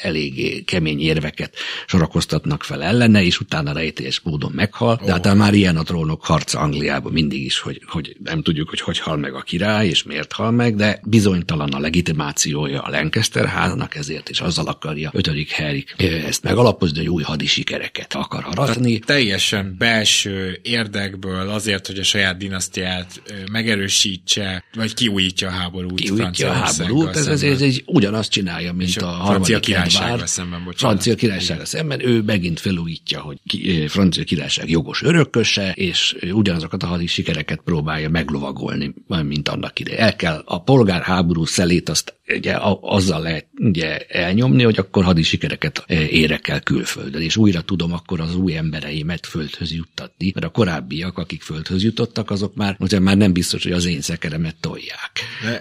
eléggé kemény érveket sorakoztatnak fel ellene, és utána rejtélyes módon meghal. De hát már ilyen a trónok harca Angliában mindig is, hogy, hogy nem tudjuk, hogy hogy hal meg a király, és miért hal meg, de bizonytalan a legitimációja a Lancaster háznak, ezért is azzal akarja ötödik Henrik ezt megalapozni, hogy új hadi sikereket akar aratni. Teljesen belső érdekből azért, hogy a saját dinasztiát megerősítse, vagy kiújítja a háborút. Kiújítja a háborút, ez, ez, ez, ez, ugyanazt csinálja, mint a, a francia királysággal szemben, bocsánat. Francia királysággal szemben, ő megint felújítja, hogy ki, eh, francia királyság jogos örököse, és ugyanazokat a hadi sikereket próbálja meglovagolni, mint annak ide. El kell a polgárháború szelét azt ugye azzal lehet ugye elnyomni, hogy akkor hadi sikereket érek el külföldön, és újra tudom akkor az új embereimet földhöz juttatni, mert a korábbiak, akik földhöz jutottak, azok már, ugye már nem biztos, hogy az én szekeremet tolják.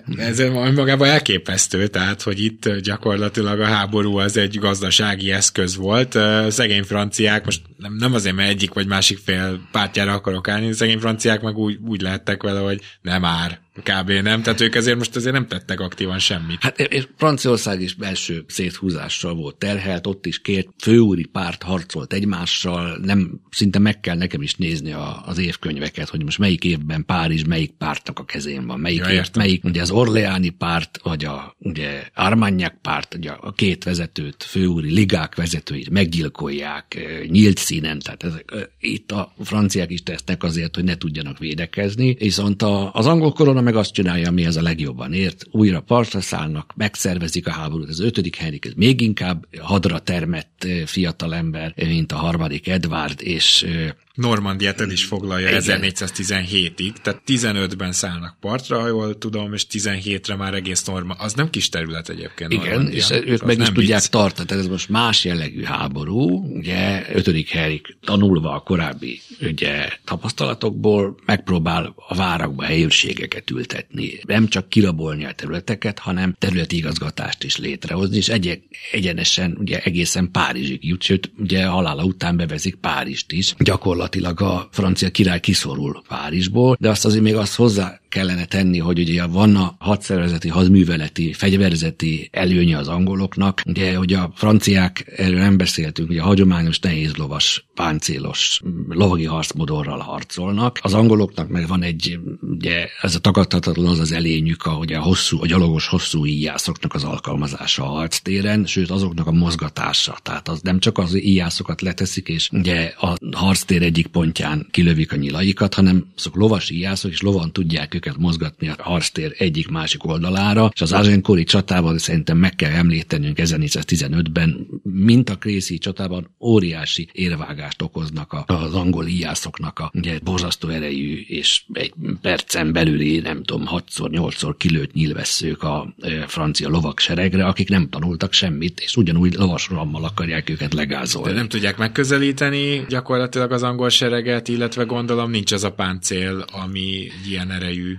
De ez magában elképesztő, tehát, hogy itt gyakorlatilag a háború az egy gazdasági eszköz volt. Szegény franciák, most nem, nem azért, mert egyik vagy másik fél pártjára akarok állni, szegény franciák meg úgy, úgy lehettek vele, hogy nem már, kb. nem, tehát ők ezért most azért nem tettek aktívan semmit. Hát és Franciaország is belső széthúzással volt terhelt, ott is két főúri párt harcolt egymással, nem, szinte meg kell nekem is nézni a, az évkönyveket, hogy most melyik évben Párizs melyik pártnak a kezén van, melyik, ja, év, melyik ugye az Orleáni párt, vagy a ugye Armagnac párt, ugye a két vezetőt, főúri ligák vezetőit meggyilkolják nyílt színen, tehát ezek, itt a franciák is tesznek azért, hogy ne tudjanak védekezni, viszont a, az angol korona meg azt csinálja, ami ez a legjobban ért. Újra partra szállnak, megszervezik a háborút. Az ötödik Henrik ez még inkább hadra termett fiatalember, mint a harmadik Edward, és Normandiát el is foglalja Igen. 1417-ig, tehát 15-ben szállnak partra, ha jól tudom, és 17-re már egész norma. Az nem kis terület egyébként. Igen, Normandia. és ők meg is tudják vicc. tartani, tehát ez most más jellegű háború, ugye 5. Henrik tanulva a korábbi ugye, tapasztalatokból megpróbál a várakba helyőrségeket ültetni. Nem csak kirabolni a területeket, hanem területi igazgatást is létrehozni, és egy, egyenesen ugye egészen Párizsig jut, sőt, ugye halála után bevezik Párizst is. Gyakorlatilag gyakorlatilag a francia király kiszorul Párizsból, de azt azért még azt hozzá kellene tenni, hogy ugye van a hadszervezeti, hadműveleti, fegyverzeti előnye az angoloknak. Ugye, hogy a franciák, erről nem beszéltünk, ugye a hagyományos nehézlovas, páncélos lovagi harcmodorral harcolnak. Az angoloknak meg van egy, ugye ez a tagadhatatlan az az elényük, ahogy a hosszú, a gyalogos hosszú íjászoknak az alkalmazása a harctéren, sőt azoknak a mozgatása. Tehát az nem csak az íjászokat leteszik, és ugye a harctér egyik pontján kilövik a nyilaikat, hanem azok lovas íjászok, és lovan tudják őket mozgatni a harctér egyik-másik oldalára, és az Azenkori csatában szerintem meg kell említenünk 1415-ben, mint a Krészi csatában óriási érvágást okoznak az angol íjászoknak a ugye, borzasztó erejű és egy percen belüli, nem tudom, 6-szor, 8-szor kilőtt nyilvesszők a francia lovak seregre, akik nem tanultak semmit, és ugyanúgy lovasrammal akarják őket legázolni. De nem tudják megközelíteni gyakorlatilag az angol sereget, illetve gondolom nincs az a páncél, ami ilyen erejű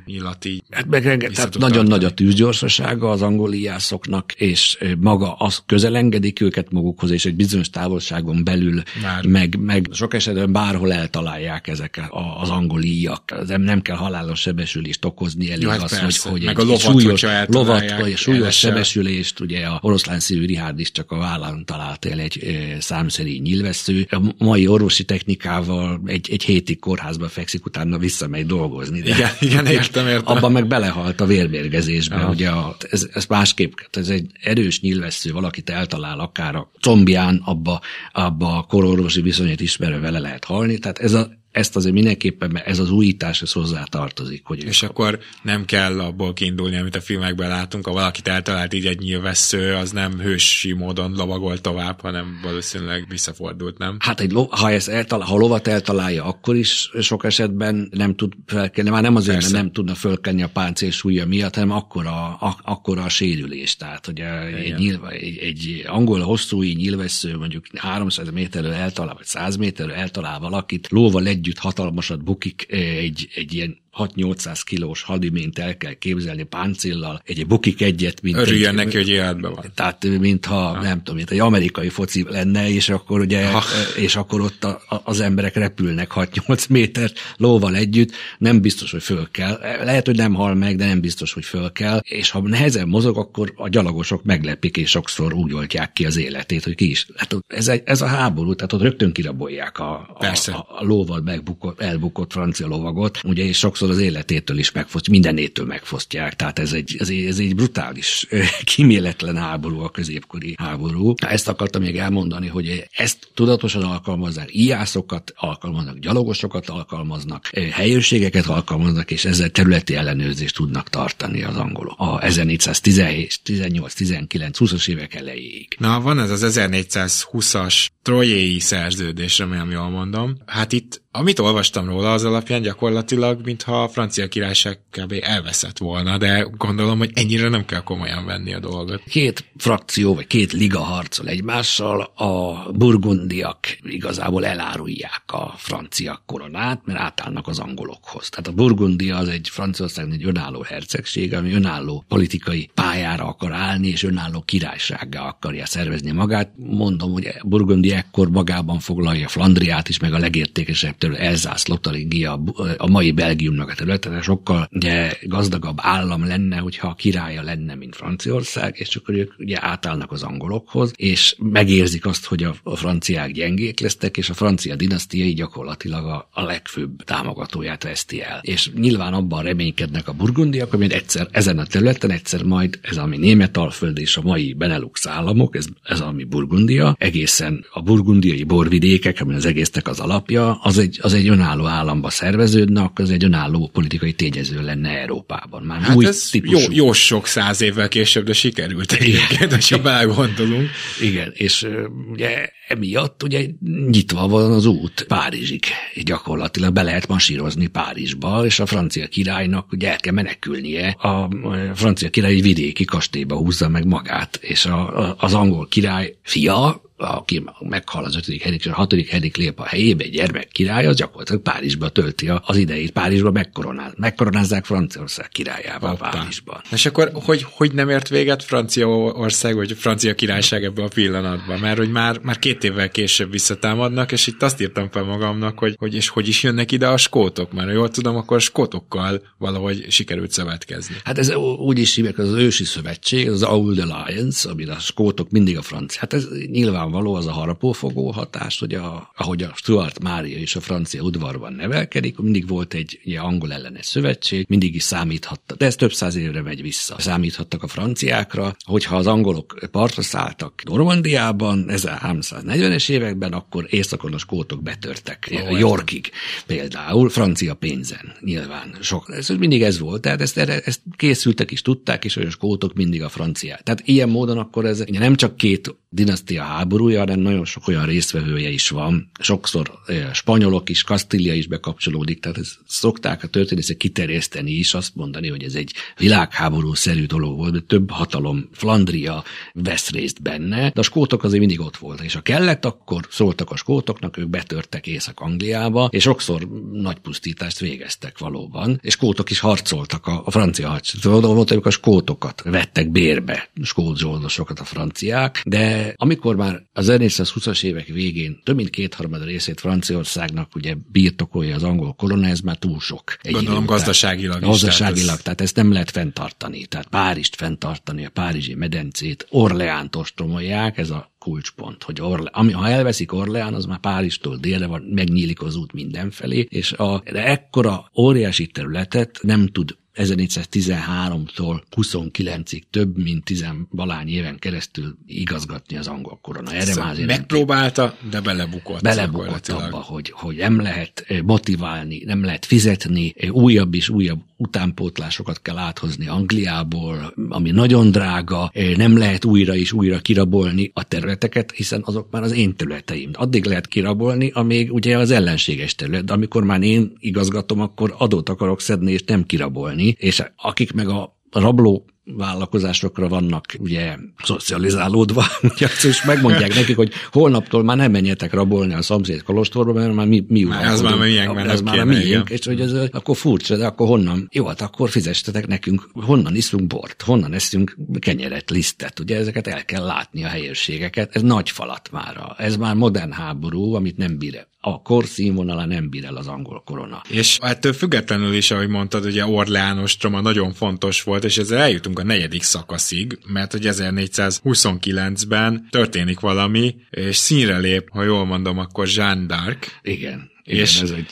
így. Hát meg tehát nagyon nagy a tűzgyorsasága az angol íjászoknak, és maga az közelengedik őket magukhoz, és egy bizonyos távolságon belül meg, meg sok esetben bárhol eltalálják ezek az angol íjak. Nem, kell halálos sebesülést okozni, elég hát az, hogy, hogy meg egy, a lovat, súlyos, lovat, vagy súlyos sebesülést, ugye a oroszlán szívű Rihárd is csak a vállán talált el egy számszerű nyilvessző. A mai orvosi technikával egy, egy hétig kórházba fekszik, utána visszamegy dolgozni. De igen, igen, értem, értem. Abban meg belehalt a vérmérgezésbe, ja. ugye a, ez, ez másképp, ez egy erős nyilvessző, valakit eltalál akár a combján, abba, abba a kororvosi viszonyát ismerve vele lehet halni, tehát ez a, ezt azért mindenképpen, mert ez az újítás, ez hozzá tartozik. Hogy és akkor nem kell abból kiindulni, amit a filmekben látunk, ha valakit eltalált így egy nyilvessző, az nem hősi módon lovagol tovább, hanem valószínűleg visszafordult, nem? Hát egy lo- ha, ezt eltalál, ha lovat eltalálja, akkor is sok esetben nem tud felkelni, már nem azért, Persze. mert nem tudna fölkelni a páncél súlya miatt, hanem akkor a, a, akkor a sérülés. Tehát, hogy egy, nyilva, egy, egy angol hosszú nyilvessző mondjuk 300 méterről eltalál, vagy 100 méterről eltalál valakit, lóval egy együtt hatalmasat bukik egy, egy ilyen 6-800 kilós hadiményt el kell képzelni páncéllal, egy bukik egyet, mint Örüljön egy, neki, hogy életben van. Tehát, mintha, ha. nem tudom, mint egy amerikai foci lenne, és akkor ugye, ha. és akkor ott a, a, az emberek repülnek 6-8 méter lóval együtt, nem biztos, hogy föl kell. Lehet, hogy nem hal meg, de nem biztos, hogy föl kell, és ha nehezen mozog, akkor a gyalogosok meglepik, és sokszor úgy oltják ki az életét, hogy ki is. Hát ez, egy, ez a háború, tehát ott rögtön kirabolják a, a, a, a lóval megbukott, elbukott francia lovagot, ugye, és sokszor sokszor az életétől is megfosztják, mindenétől megfosztják. Tehát ez egy, ez egy, ez egy brutális, kiméletlen háború, a középkori háború. Ezt akartam még elmondani, hogy ezt tudatosan alkalmazzák, íjászokat alkalmaznak, gyalogosokat alkalmaznak, helyőrségeket alkalmaznak, és ezzel területi ellenőrzést tudnak tartani az angolok. A 1417, 18, 19, 20-as évek elejéig. Na, van ez az 1420-as trojéi szerződés, remélem jól mondom. Hát itt amit olvastam róla, az alapján gyakorlatilag, mintha a francia királyság kb. elveszett volna, de gondolom, hogy ennyire nem kell komolyan venni a dolgot. Két frakció, vagy két liga harcol egymással, a burgundiak igazából elárulják a francia koronát, mert átállnak az angolokhoz. Tehát a Burgundia az egy Franciaország egy önálló hercegség, ami önálló politikai pályára akar állni, és önálló királysággá akarja szervezni magát. Mondom, hogy Burgundia ekkor magában foglalja Flandriát is, meg a legértékesebb terület, Elzász, Lotaringia, a mai Belgiumnak a területe, sokkal ugye, gazdagabb állam lenne, hogyha a királya lenne, mint Franciaország, és akkor ők ugye átállnak az angolokhoz, és megérzik azt, hogy a, a franciák gyengék lesztek, és a francia dinasztia így gyakorlatilag a, a legfőbb támogatóját veszti el. És nyilván abban reménykednek a burgundiak, hogy egyszer ezen a területen, egyszer majd ez ami Németalföld és a mai Benelux államok, ez, ez ami Burgundia, egészen a burgundiai borvidékek, ami az egésznek az alapja, az egy, az egy önálló államba szerveződne, akkor az egy önálló politikai tényező lenne Európában. Már hát új ez típusú... jó, jó sok száz évvel később, de sikerült egyébként, ha belegondolunk. Igen, és ugye emiatt ugye nyitva van az út Párizsig. Gyakorlatilag be lehet masírozni Párizsba, és a francia királynak ugye el kell menekülnie. A francia király egy vidéki kastélyba húzza meg magát, és a, a, az angol király fia, aki meghal az ötödik Henrik, és a hatodik Henrik lép a helyébe, egy gyermek király, az gyakorlatilag Párizsba tölti az idejét. Párizsba megkoronáz, megkoronázzák Franciaország királyába Hoppá. Párizsban. És akkor hogy, hogy nem ért véget Franciaország, vagy francia királyság ebben a pillanatban? Mert hogy már, már két évvel később visszatámadnak, és itt azt írtam fel magamnak, hogy, hogy és hogy is jönnek ide a skótok. Már jól tudom, akkor a skótokkal valahogy sikerült szövetkezni. Hát ez úgy is hívják, az ősi szövetség, az Old Alliance, amire a skótok mindig a francia. Hát ez nyilván nyilvánvaló az a harapófogó hatás, hogy a, ahogy a Stuart Mária és a francia udvarban nevelkedik, mindig volt egy ugye, angol ellenes szövetség, mindig is számíthatta, de ez több száz évre megy vissza. Számíthattak a franciákra, hogyha az angolok partra szálltak Normandiában 1340-es években, akkor északon a skótok betörtek oh, Yorkig például, francia pénzen nyilván. Sok, ez mindig ez volt, tehát ezt, ezt készültek is, tudták, és a skótok mindig a franciák. Tehát ilyen módon akkor ez nem csak két dinasztia háborúja, hanem nagyon sok olyan résztvevője is van. Sokszor spanyolok is, Kastília is bekapcsolódik, tehát ezt szokták a történészek kiterjeszteni is, azt mondani, hogy ez egy világháború-szerű dolog volt, de több hatalom, Flandria vesz részt benne, de a skótok azért mindig ott voltak, és ha kellett, akkor szóltak a skótoknak, ők betörtek Észak-Angliába, és sokszor nagy pusztítást végeztek valóban, és skótok is harcoltak a, a francia hadsereg. Volt, a skótokat vettek bérbe, skót zsoldosokat a franciák, de amikor már az 1420-as évek végén több mint kétharmad részét Franciaországnak ugye birtokolja az angol korona, ez már túl sok. Egy Gondolom gazdaságilag is. Gazdaságilag, tehát, ez... tehát ezt nem lehet fenntartani. Tehát Párizst fenntartani, a Párizsi medencét, Orleánt ostromolják, ez a kulcspont, hogy Orle, ami, ha elveszik Orleán, az már Párizstól délre van, megnyílik az út mindenfelé, és a, de ekkora óriási területet nem tud 1413-tól 29-ig több mint tizenvalány éven keresztül igazgatni az angol korona. Erre szóval már megpróbálta, de belebukott. Belebukott abba, hogy, hogy nem lehet eh, motiválni, nem lehet fizetni, eh, újabb és újabb utánpótlásokat kell áthozni Angliából, ami nagyon drága, eh, nem lehet újra és újra kirabolni a területeket, hiszen azok már az én területeim. Addig lehet kirabolni, amíg ugye az ellenséges terület, de amikor már én igazgatom, akkor adót akarok szedni, és nem kirabolni, és akik meg a rabló vállalkozásokra vannak ugye szocializálódva, és megmondják nekik, hogy holnaptól már nem menjetek rabolni a szomszéd kolostorba, mert már mi, mi már ez már miénk, ez már a miénk, és hogy ez akkor furcsa, de akkor honnan? Jó, hát akkor fizestetek nekünk, honnan iszunk bort, honnan eszünk kenyeret, lisztet, ugye ezeket el kell látni a helyőrségeket, ez nagy falat már, ez már modern háború, amit nem bír a kor színvonala nem bír el az angol korona. És ettől függetlenül is, ahogy mondtad, ugye Orleános troma nagyon fontos volt, és ezzel eljutunk a negyedik szakaszig, mert hogy 1429-ben történik valami, és színre lép, ha jól mondom, akkor Jeanne d'Arc. Igen. Igen, és ez egy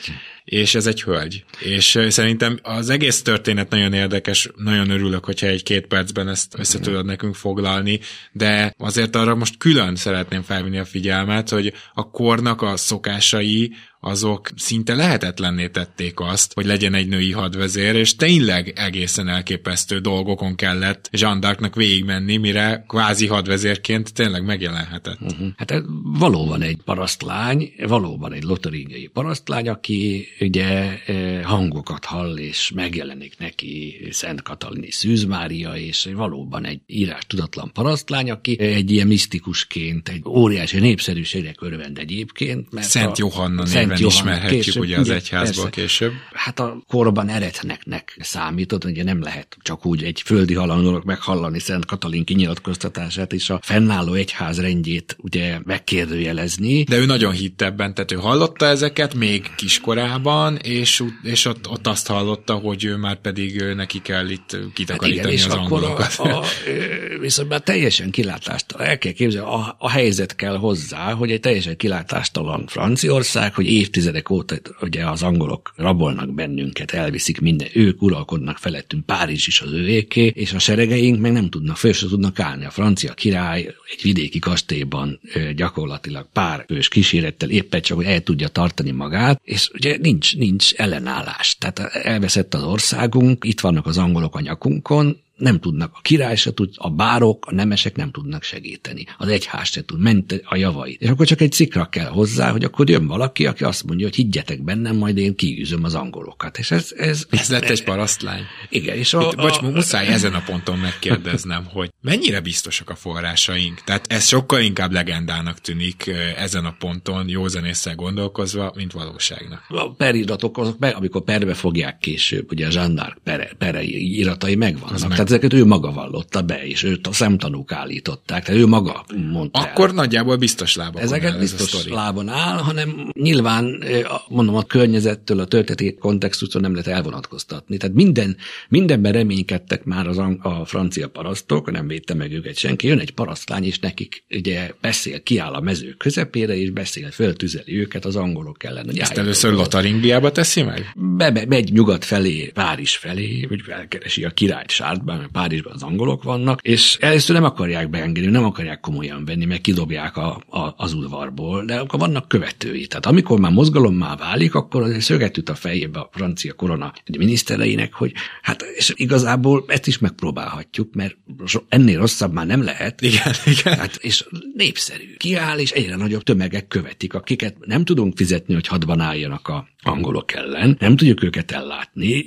és ez egy hölgy. És szerintem az egész történet nagyon érdekes, nagyon örülök, hogyha egy-két percben ezt össze tudod nekünk foglalni, de azért arra most külön szeretném felvinni a figyelmet, hogy a kornak a szokásai azok szinte lehetetlenné tették azt, hogy legyen egy női hadvezér, és tényleg egészen elképesztő dolgokon kellett Jean d'Arcnak végigmenni, mire kvázi hadvezérként tényleg megjelenhetett. Uh-huh. Hát valóban egy parasztlány, valóban egy lotaringai parasztlány, aki ugye e, hangokat hall, és megjelenik neki Szent Katalini Szűzmária, és valóban egy írás tudatlan parasztlány, aki egy ilyen misztikusként, egy óriási népszerűségnek örvend egyébként. Mert Szent Johanna Szent Johanna ismerhetjük később, ugye az egyházból persze. később. Hát a korban eretneknek számított, ugye nem lehet csak úgy egy földi halandónak meghallani Szent Katalin kinyilatkoztatását és a fennálló egyház rendjét ugye megkérdőjelezni. De ő nagyon hitt ebben, tehát ő hallotta ezeket még kiskorában, és, és ott, ott azt hallotta, hogy ő már pedig neki kell itt kitakarítani hát igen, az angolokat. A, a, viszont már teljesen kilátástalan, el kell képzelni, a, a helyzet kell hozzá, hogy egy teljesen kilátástalan Franciaország, hogy évtizedek óta ugye az angolok rabolnak bennünket, elviszik minden, ők uralkodnak felettünk, Párizs is az őéké, és a seregeink meg nem tudnak, föl tudnak állni. A francia király egy vidéki kastélyban gyakorlatilag pár fős kísérettel éppen csak, hogy el tudja tartani magát, és ugye nincs, nincs ellenállás. Tehát elveszett az országunk, itt vannak az angolok a nyakunkon, nem tudnak, a király se tud, a bárok, a nemesek nem tudnak segíteni. Az egyház se tud, ment a javait. És akkor csak egy cikra kell hozzá, hogy akkor jön valaki, aki azt mondja, hogy higgyetek bennem, majd én kiűzöm az angolokat. És ez... Ez, ez lett egy parasztlány. Igen, és a, Itt, bocs, a, muszáj ezen a ponton megkérdeznem, hogy mennyire biztosak a forrásaink? Tehát ez sokkal inkább legendának tűnik ezen a ponton, józanésszel gondolkozva, mint valóságnak. A periratok azok meg, amikor perbe fogják később, ugye a zsandár pere, pere iratai megvannak. Az Tehát ezeket ő maga vallotta be, és őt a szemtanúk állították, tehát ő maga mondta Akkor el. nagyjából biztos lábon Ezeket áll biztos ez lábon áll, hanem nyilván, mondom, a környezettől, a történeti kontextustól nem lehet elvonatkoztatni. Tehát minden, mindenben reménykedtek már az a francia parasztok, nem védte meg őket senki. Jön egy parasztlány, és nekik ugye beszél, kiáll a mező közepére, és beszél, föltüzeli őket az angolok ellen. Ezt először Lotaringiába teszi meg? Be, be, megy nyugat felé, Párizs felé, hogy felkeresi a királyt Sártban, mert Párizsban az angolok vannak, és először nem akarják beengedni, nem akarják komolyan venni, meg kidobják a, a, az udvarból, de akkor vannak követői. Tehát amikor már mozgalommá válik, akkor azért szöget üt a fejébe a francia korona egy minisztereinek, hogy hát és igazából ezt is megpróbálhatjuk, mert ennél rosszabb már nem lehet. Igen, igen. Hát, és népszerű. Kiáll, és egyre nagyobb tömegek követik, akiket nem tudunk fizetni, hogy hadban álljanak a angolok ellen, nem tudjuk őket ellátni,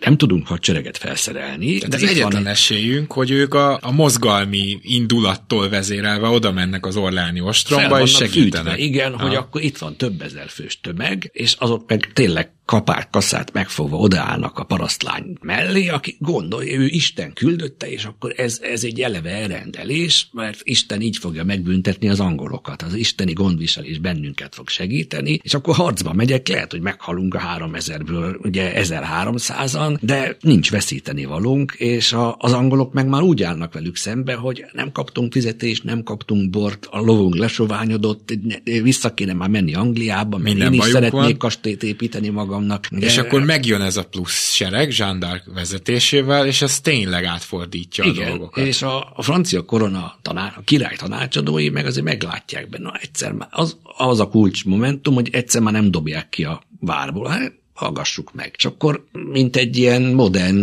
nem tudunk hadsereget felszerelni. De az egyetlen esélyünk, hogy ők a, a mozgalmi indulattól vezérelve oda mennek az Orláni ostromba, és segítenek. Fűtve, igen, ha. hogy akkor itt van több ezer fős tömeg, és azok meg tényleg kapák kasszát megfogva odaállnak a parasztlány mellé, aki gondolja, ő Isten küldötte, és akkor ez, ez egy eleve elrendelés, mert Isten így fogja megbüntetni az angolokat. Az isteni gondviselés bennünket fog segíteni, és akkor harcba megyek, lehet, hogy meghalunk a 3000-ből, ugye 1300-an, de nincs veszíteni valunk, és a, az angolok meg már úgy állnak velük szembe, hogy nem kaptunk fizetést, nem kaptunk bort, a lovunk lesoványodott, vissza kéne már menni Angliába, mert Minden én is szeretnék van. kastélyt építeni magam vannak. De... És akkor megjön ez a plusz sereg d'Arc vezetésével, és ez tényleg átfordítja Igen, a dolgokat. és a, a francia korona tanár, a király tanácsadói meg azért meglátják benne, na egyszer már, az, az a kulcs momentum, hogy egyszer már nem dobják ki a várból. Hát hallgassuk meg. És akkor, mint egy ilyen modern,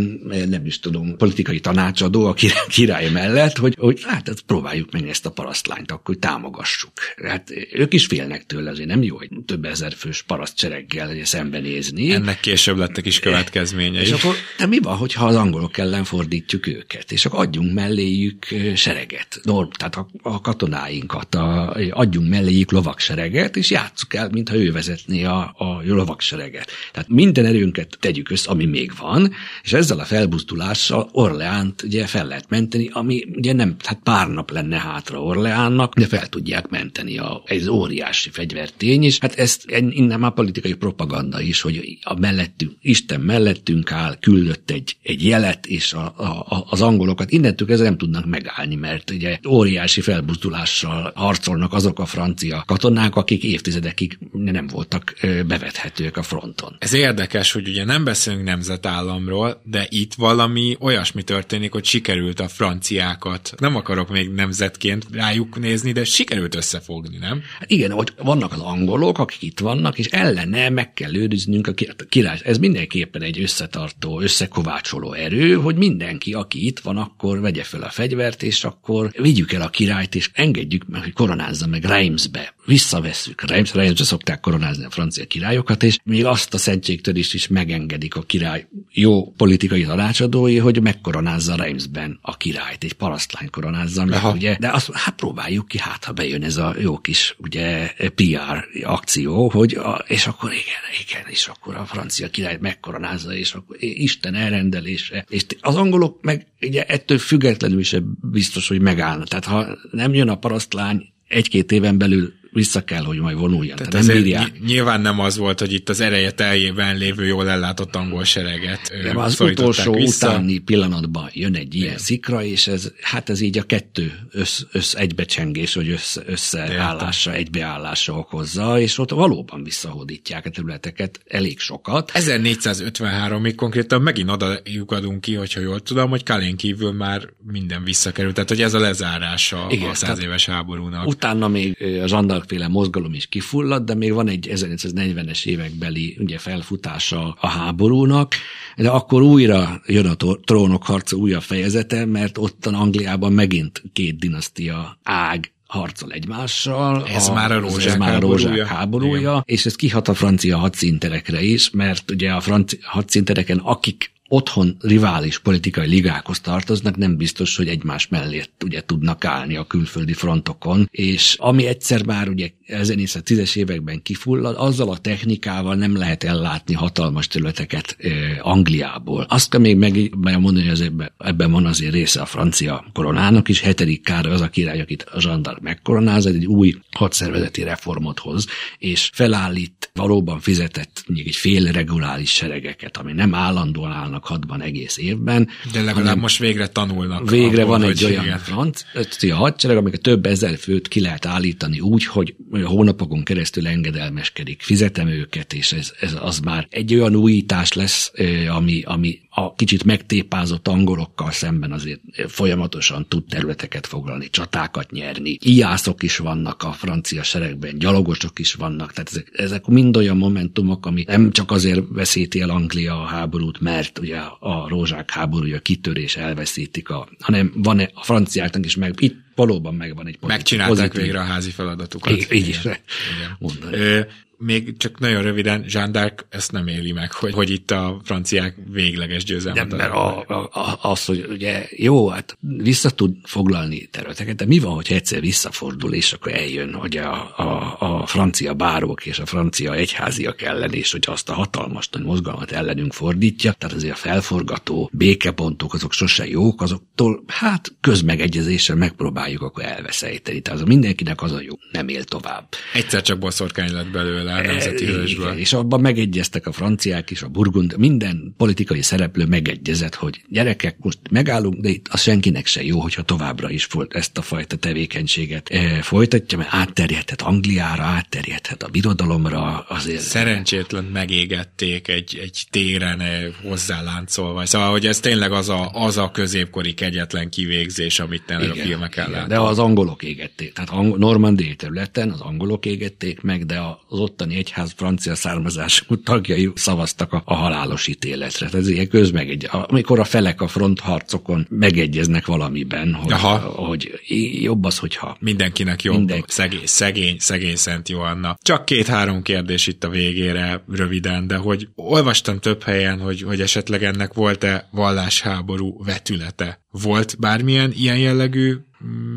nem is tudom, politikai tanácsadó a király mellett, hogy, hogy hát ezt próbáljuk meg ezt a parasztlányt, akkor támogassuk. Hát ők is félnek tőle, azért nem jó, hogy több ezer fős parasztsereggel szembenézni. Ennek később lettek is következményei. És akkor, de mi van, hogyha az angolok ellen fordítjuk őket, és akkor adjunk melléjük sereget, norm, tehát a, a katonáinkat, a, adjunk melléjük lovaksereget, és játsszuk el, mintha ő vezetné a, a lovaksereget. Tehát minden erőnket tegyük össze, ami még van, és ezzel a felbuzdulással Orleánt ugye fel lehet menteni, ami ugye nem, hát pár nap lenne hátra Orleánnak, de fel tudják menteni a, egy óriási fegyvertény, és hát ezt innen már politikai propaganda is, hogy a mellettünk, Isten mellettünk áll, küldött egy, egy jelet, és a, a, az angolokat innentől kezdve nem tudnak megállni, mert ugye óriási felbuzdulással harcolnak azok a francia katonák, akik évtizedekig nem voltak bevethetők a fronton. Ez érdekes, hogy ugye nem beszélünk nemzetállamról, de itt valami olyasmi történik, hogy sikerült a franciákat, nem akarok még nemzetként rájuk nézni, de sikerült összefogni, nem? Hát igen, hogy vannak az angolok, akik itt vannak, és ellene meg kell őriznünk a király. Ez mindenképpen egy összetartó, összekovácsoló erő, hogy mindenki, aki itt van, akkor vegye fel a fegyvert, és akkor vigyük el a királyt, és engedjük meg, hogy koronázza meg Reimsbe. Visszavesszük. Reims, Reimsbe szokták koronázni a francia királyokat, és még azt a szentségtörést is megengedik a király jó politikai tanácsadói, hogy megkoronázza Reimsben a királyt, egy parasztlány koronázza meg, Aha. ugye, de azt hát próbáljuk ki, hát ha bejön ez a jó kis ugye PR akció, hogy a, és akkor igen, igen, és akkor a francia király megkoronázza, és akkor Isten elrendelése, és az angolok meg ugye ettől függetlenül is biztos, hogy megállna. Tehát ha nem jön a parasztlány egy-két éven belül vissza kell, hogy majd vonuljon. Tehát, Tehát nem bírják. Nyilván nem az volt, hogy itt az ereje teljében lévő, jól ellátott angol sereget De az utolsó vissza. utáni pillanatban jön egy ilyen Igen. szikra, és ez, hát ez így a kettő össz, össz egybecsengés, vagy össze, összeállása, egybeállásra okozza, és ott valóban visszahódítják a területeket elég sokat. 1453-ig konkrétan megint oda lyukadunk ki, hogyha jól tudom, hogy Kalén kívül már minden visszakerült. Tehát, hogy ez a lezárása Igen, a száz éves háborúnak. Utána még a zsandar féle mozgalom is kifulladt, de még van egy 1940-es évekbeli ugye felfutása a háborúnak, de akkor újra jön a trónok harca újabb fejezete, mert ottan Angliában megint két dinasztia ág harcol egymással. Ez a, már a rózsák, ez már a rózsák háborúja, háborúja. És ez kihat a francia hadszinterekre is, mert ugye a francia hadszintereken, akik otthon rivális politikai ligákhoz tartoznak, nem biztos, hogy egymás mellett ugye tudnak állni a külföldi frontokon, és ami egyszer már ugye 1910-es években kifullad, azzal a technikával nem lehet ellátni hatalmas területeket e, Angliából. Azt kell még megmondani, hogy ebben, ebben van azért része a francia koronának is, hetedik kár az a király, akit a zsandar megkoronáz, egy új hadszervezeti reformot hoz, és felállít valóban fizetett még egy fél reguláris seregeket, ami nem állandóan állnak vannak hadban egész évben. De legalább most végre tanulnak. Végre abból, van egy olyan igen. francia hadsereg, amikor több ezer főt ki lehet állítani úgy, hogy hónapokon keresztül engedelmeskedik. Fizetem őket, és ez, ez az már egy olyan újítás lesz, ami, ami a kicsit megtépázott angolokkal szemben azért folyamatosan tud területeket foglalni, csatákat nyerni. Ijászok is vannak a francia seregben, gyalogosok is vannak, tehát ezek, ezek mind olyan momentumok, ami nem csak azért veszíti el Anglia a háborút, mert ugye a rózsák háborúja kitörés elveszítik, a, hanem van -e a franciáknak is meg, itt valóban megvan egy pozitív. Megcsinálták pozitív. végre a házi feladatukat. Így, így is. Igen még csak nagyon röviden, Jean d'Arc ezt nem éli meg, hogy, hogy itt a franciák végleges győzelmet. Nem, mert a, a, a, az, hogy ugye jó, hát vissza tud foglalni területeket, de mi van, hogy egyszer visszafordul, és akkor eljön, hogy a, a, a francia bárók és a francia egyháziak ellen, és hogy azt a hatalmas nagy mozgalmat ellenünk fordítja, tehát azért a felforgató békepontok azok sose jók, azoktól hát közmegegyezéssel megpróbáljuk akkor elveszejteni. Tehát az mindenkinek az a jó, nem él tovább. Egyszer csak boszorkány lett belőle a nemzeti hősből. És abban megegyeztek a franciák is, a burgund, minden politikai szereplő megegyezett, hogy gyerekek, most megállunk, de itt az senkinek se jó, hogyha továbbra is ezt a fajta tevékenységet e, folytatja, mert átterjedhet Angliára, átterjedhet a birodalomra. Azért. Szerencsétlen megégették egy, egy téren eh, hozzáláncolva. Szóval, hogy ez tényleg az a, az a középkori kegyetlen kivégzés, amit tényleg igen, a filmek ellen. De az angolok égették. Tehát Normandiai területen az angolok égették meg, de az ott ottani egyház francia származású tagjai szavaztak a, a halálos ítéletre. Ez ilyen közmegegy. Amikor a felek a frontharcokon megegyeznek valamiben, hogy, Aha. hogy jobb az, hogyha... Mindenkinek jobb. Minden... Szegény, szegény, szegény Szent Joanna. Csak két-három kérdés itt a végére, röviden, de hogy olvastam több helyen, hogy, hogy esetleg ennek volt-e vallásháború vetülete. Volt bármilyen ilyen jellegű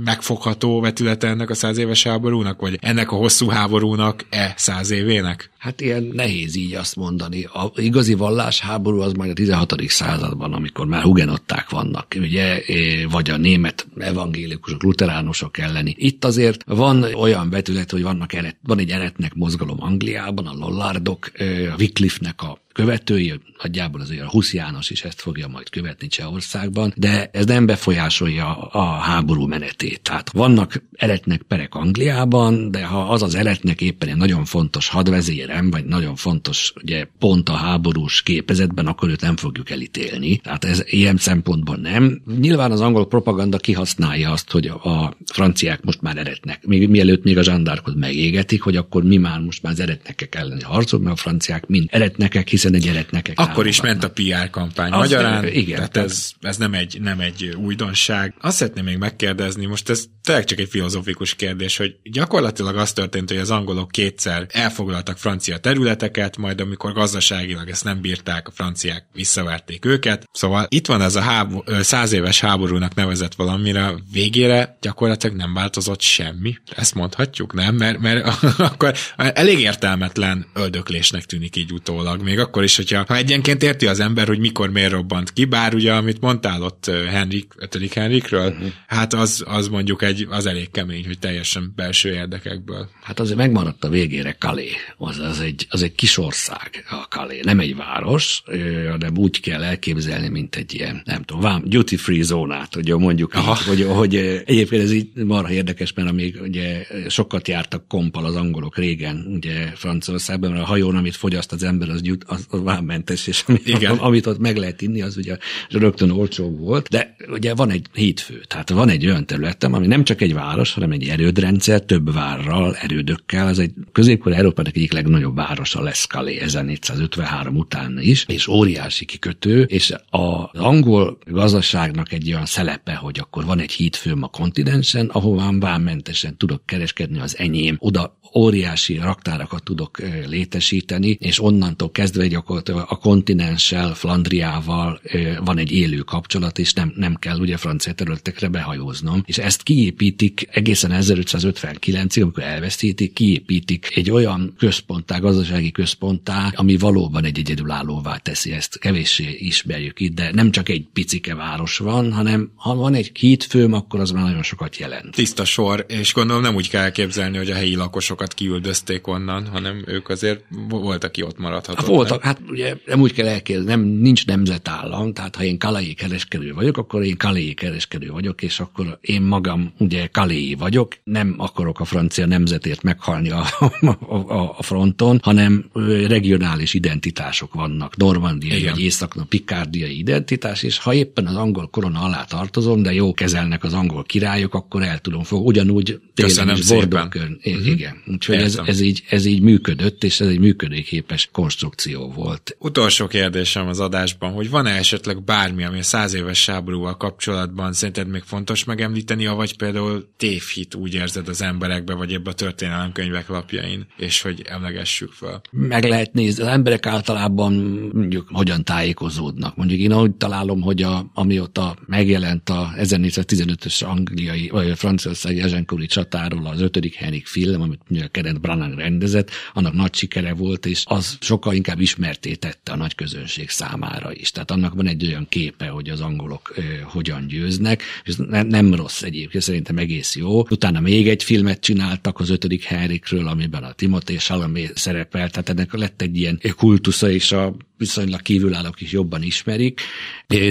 megfogható vetülete ennek a száz éves háborúnak, vagy ennek a hosszú háborúnak e száz évének? Hát ilyen nehéz így azt mondani. A igazi vallásháború az majd a 16. században, amikor már hugenották vannak, ugye, vagy a német evangélikusok, luteránusok elleni. Itt azért van olyan vetület, hogy vannak eret, van egy eretnek mozgalom Angliában, a Lollardok, a Wycliffe-nek a követői, nagyjából azért a Husz János is ezt fogja majd követni Csehországban, de ez nem befolyásolja a háború menetét. Tehát vannak eretnek perek Angliában, de ha az az eretnek éppen egy nagyon fontos hadvezérem, vagy nagyon fontos ugye, pont a háborús képezetben, akkor őt nem fogjuk elítélni. Tehát ez ilyen szempontból nem. Nyilván az angol propaganda kihasználja azt, hogy a franciák most már eretnek, még mielőtt még a zsandárkot megégetik, hogy akkor mi már most már az eretnekek elleni harcol, mert a franciák mind eretnekek, hiszen egy eretnekek. Akkor is ment a PR kampány az magyarán, igen, tehát ez, ez nem, egy, nem egy újdonság. Azt szeretném még megkérdezni, most ez tényleg csak egy filozófikus kérdés, hogy gyakorlatilag az történt, hogy az angolok kétszer elfoglaltak francia területeket, majd amikor gazdaságilag ezt nem bírták, a franciák visszaverték őket. Szóval itt van ez a háború, száz éves háborúnak nevezett valamire, végére gyakorlatilag nem változott semmi. Ezt mondhatjuk, nem? Mert, mert akkor elég értelmetlen öldöklésnek tűnik így utólag. Még akkor is, hogyha ha egyenként érti az ember, hogy mikor miért robbant ki, bár ugye, amit mondtál ott Henrik, 5. Henrikről, uh-huh. hát az, az mondjuk egy, az elég kemény, hogy teljesen belső érdekekből. Hát azért megmaradt a végére Kalé. Az, az, egy, az egy kis ország a Kalé, nem egy város, hanem úgy kell elképzelni, mint egy ilyen, nem tudom, duty free zónát, hogy mondjuk így, hogy, hogy egyébként ez így marha érdekes, mert amíg ugye sokat jártak kompal az angolok régen, ugye Franciaországban, mert a hajón, amit fogyaszt az ember, az, gyut, az, az vámmentes, és amit, Igen. amit ott meg lehet inni, az ugye rögtön olcsó volt, de ugye van egy hídfő, tehát van egy olyan területem, ami nem csak egy város, hanem egy erődrendszer, több várral, erődökkel, ez egy középkor Európának egyik legnagyobb városa lesz Calais 1453 után is, és óriási kikötő, és az angol gazdaságnak egy olyan szelepe, hogy akkor van egy hídfőm a kontinensen, ahová vámmentesen tudok kereskedni az enyém, oda óriási raktárakat tudok létesíteni, és onnantól kezdve gyakorlatilag a kontinenssel, Flandriával van egy élő kapcsolat, és nem, nem kell ugye francia területekre behajóznom. És ezt kiépítik egészen 1559-ig, amikor elveszítik, kiépítik egy olyan központtá, gazdasági központtá, ami valóban egy egyedülállóvá teszi ezt. Kevéssé ismerjük itt, de nem csak egy picike város van, hanem ha van egy hídfőm, akkor az már nagyon sokat jelent. Tiszta sor, és gondolom nem úgy kell elképzelni, hogy a helyi lakosok sokat kiüldözték onnan, hanem ők azért volt, aki ott maradhatott. Hát voltak, hát ugye nem úgy kell elképzelni, nem, nincs nemzetállam, tehát ha én kalai kereskedő vagyok, akkor én kalai kereskedő vagyok, és akkor én magam ugye kalai vagyok, nem akarok a francia nemzetért meghalni a, a, a fronton, hanem regionális identitások vannak, normandiai Igen. vagy észak pikárdiai identitás, és ha éppen az angol korona alá tartozom, de jó kezelnek az angol királyok, akkor el tudom fog. Ugyanúgy télen is Bordókön. Uh-huh. Igen. Úgyhogy ez, ez, így, ez így működött, és ez egy működőképes konstrukció volt. Utolsó kérdésem az adásban, hogy van-e esetleg bármi, ami a száz éves háborúval kapcsolatban szerinted még fontos megemlíteni, vagy például tévhit úgy érzed az emberekbe, vagy ebbe a történelemkönyvek lapjain, és hogy emlegessük fel? Meg lehet nézni, az emberek általában mondjuk hogyan tájékozódnak. Mondjuk én úgy találom, hogy a, amióta megjelent a 1415-ös angliai, vagy franciaországi Ezenkori csatáról az ötödik Henrik film, amit a Kenneth Branagh rendezett, annak nagy sikere volt, és az sokkal inkább ismerté tette a nagy közönség számára is. Tehát annak van egy olyan képe, hogy az angolok ö, hogyan győznek, és ne, nem rossz egyébként, szerintem egész jó. Utána még egy filmet csináltak az ötödik Henrikről, amiben a Timothée Chalamet szerepel, tehát ennek lett egy ilyen kultusza, és a viszonylag kívülállók is jobban ismerik,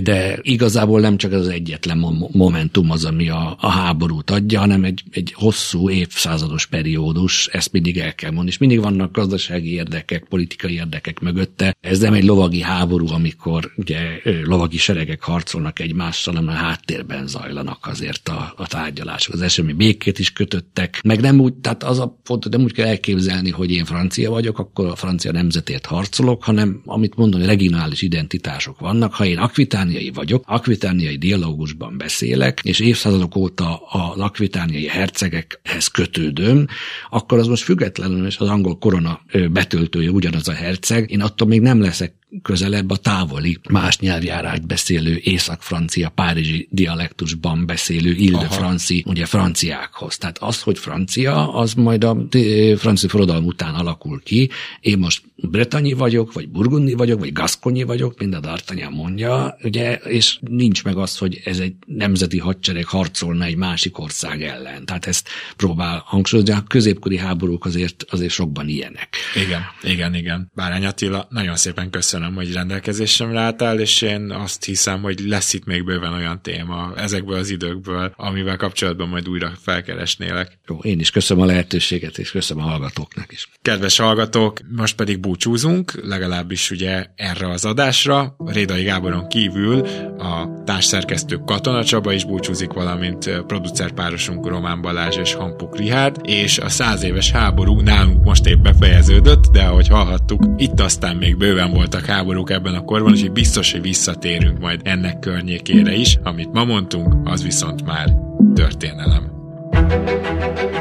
de igazából nem csak az egyetlen momentum az, ami a, a háborút adja, hanem egy, egy hosszú évszázados periódus, ezt mindig el kell mondani, és mindig vannak gazdasági érdekek, politikai érdekek mögötte. Ez nem egy lovagi háború, amikor ugye lovagi seregek harcolnak egymással, hanem a háttérben zajlanak azért a, a tárgyalások. Az esemény békét is kötöttek, meg nem úgy, tehát az a font, nem úgy kell elképzelni, hogy én francia vagyok, akkor a francia nemzetért harcolok, hanem amit mondani, regionális identitások vannak. Ha én akvitániai vagyok, akvitániai dialógusban beszélek, és évszázadok óta a akvitániai hercegekhez kötődöm, akkor az most függetlenül, és az angol korona betöltője ugyanaz a herceg, én attól még nem leszek közelebb a távoli, más nyelvjárást beszélő észak-francia, párizsi dialektusban beszélő Ile-de-Franci, ugye franciákhoz. Tehát az, hogy francia, az majd a francia forradalom után alakul ki. Én most bretanyi vagyok, vagy burgundi vagyok, vagy gaszkonyi vagyok, mind a D'Artagnan mondja, ugye, és nincs meg az, hogy ez egy nemzeti hadsereg harcolna egy másik ország ellen. Tehát ezt próbál hangsúlyozni, a középkori háborúk azért, azért sokban ilyenek. Igen, igen, igen. Bárány Attila, nagyon szépen köszönöm, hogy rendelkezésemre álltál, és én azt hiszem, hogy lesz itt még bőven olyan téma ezekből az időkből, amivel kapcsolatban majd újra felkeresnélek. Jó, én is köszönöm a lehetőséget, és köszönöm a hallgatóknak is. Kedves hallgatók, most pedig búcsúzunk, legalábbis ugye erre az adásra. Rédai Gáboron kívül a társszerkesztő Katona Csaba is búcsúzik, valamint producerpárosunk Román Balázs és Hampuk Rihárd, és a száz éves háború nálunk most épp befejeződött, de ahogy hallhattuk, itt aztán még bőven voltak háborúk ebben a korban, és biztos, hogy visszatérünk majd ennek környékére is. Amit ma mondtunk, az viszont már történelem. thank you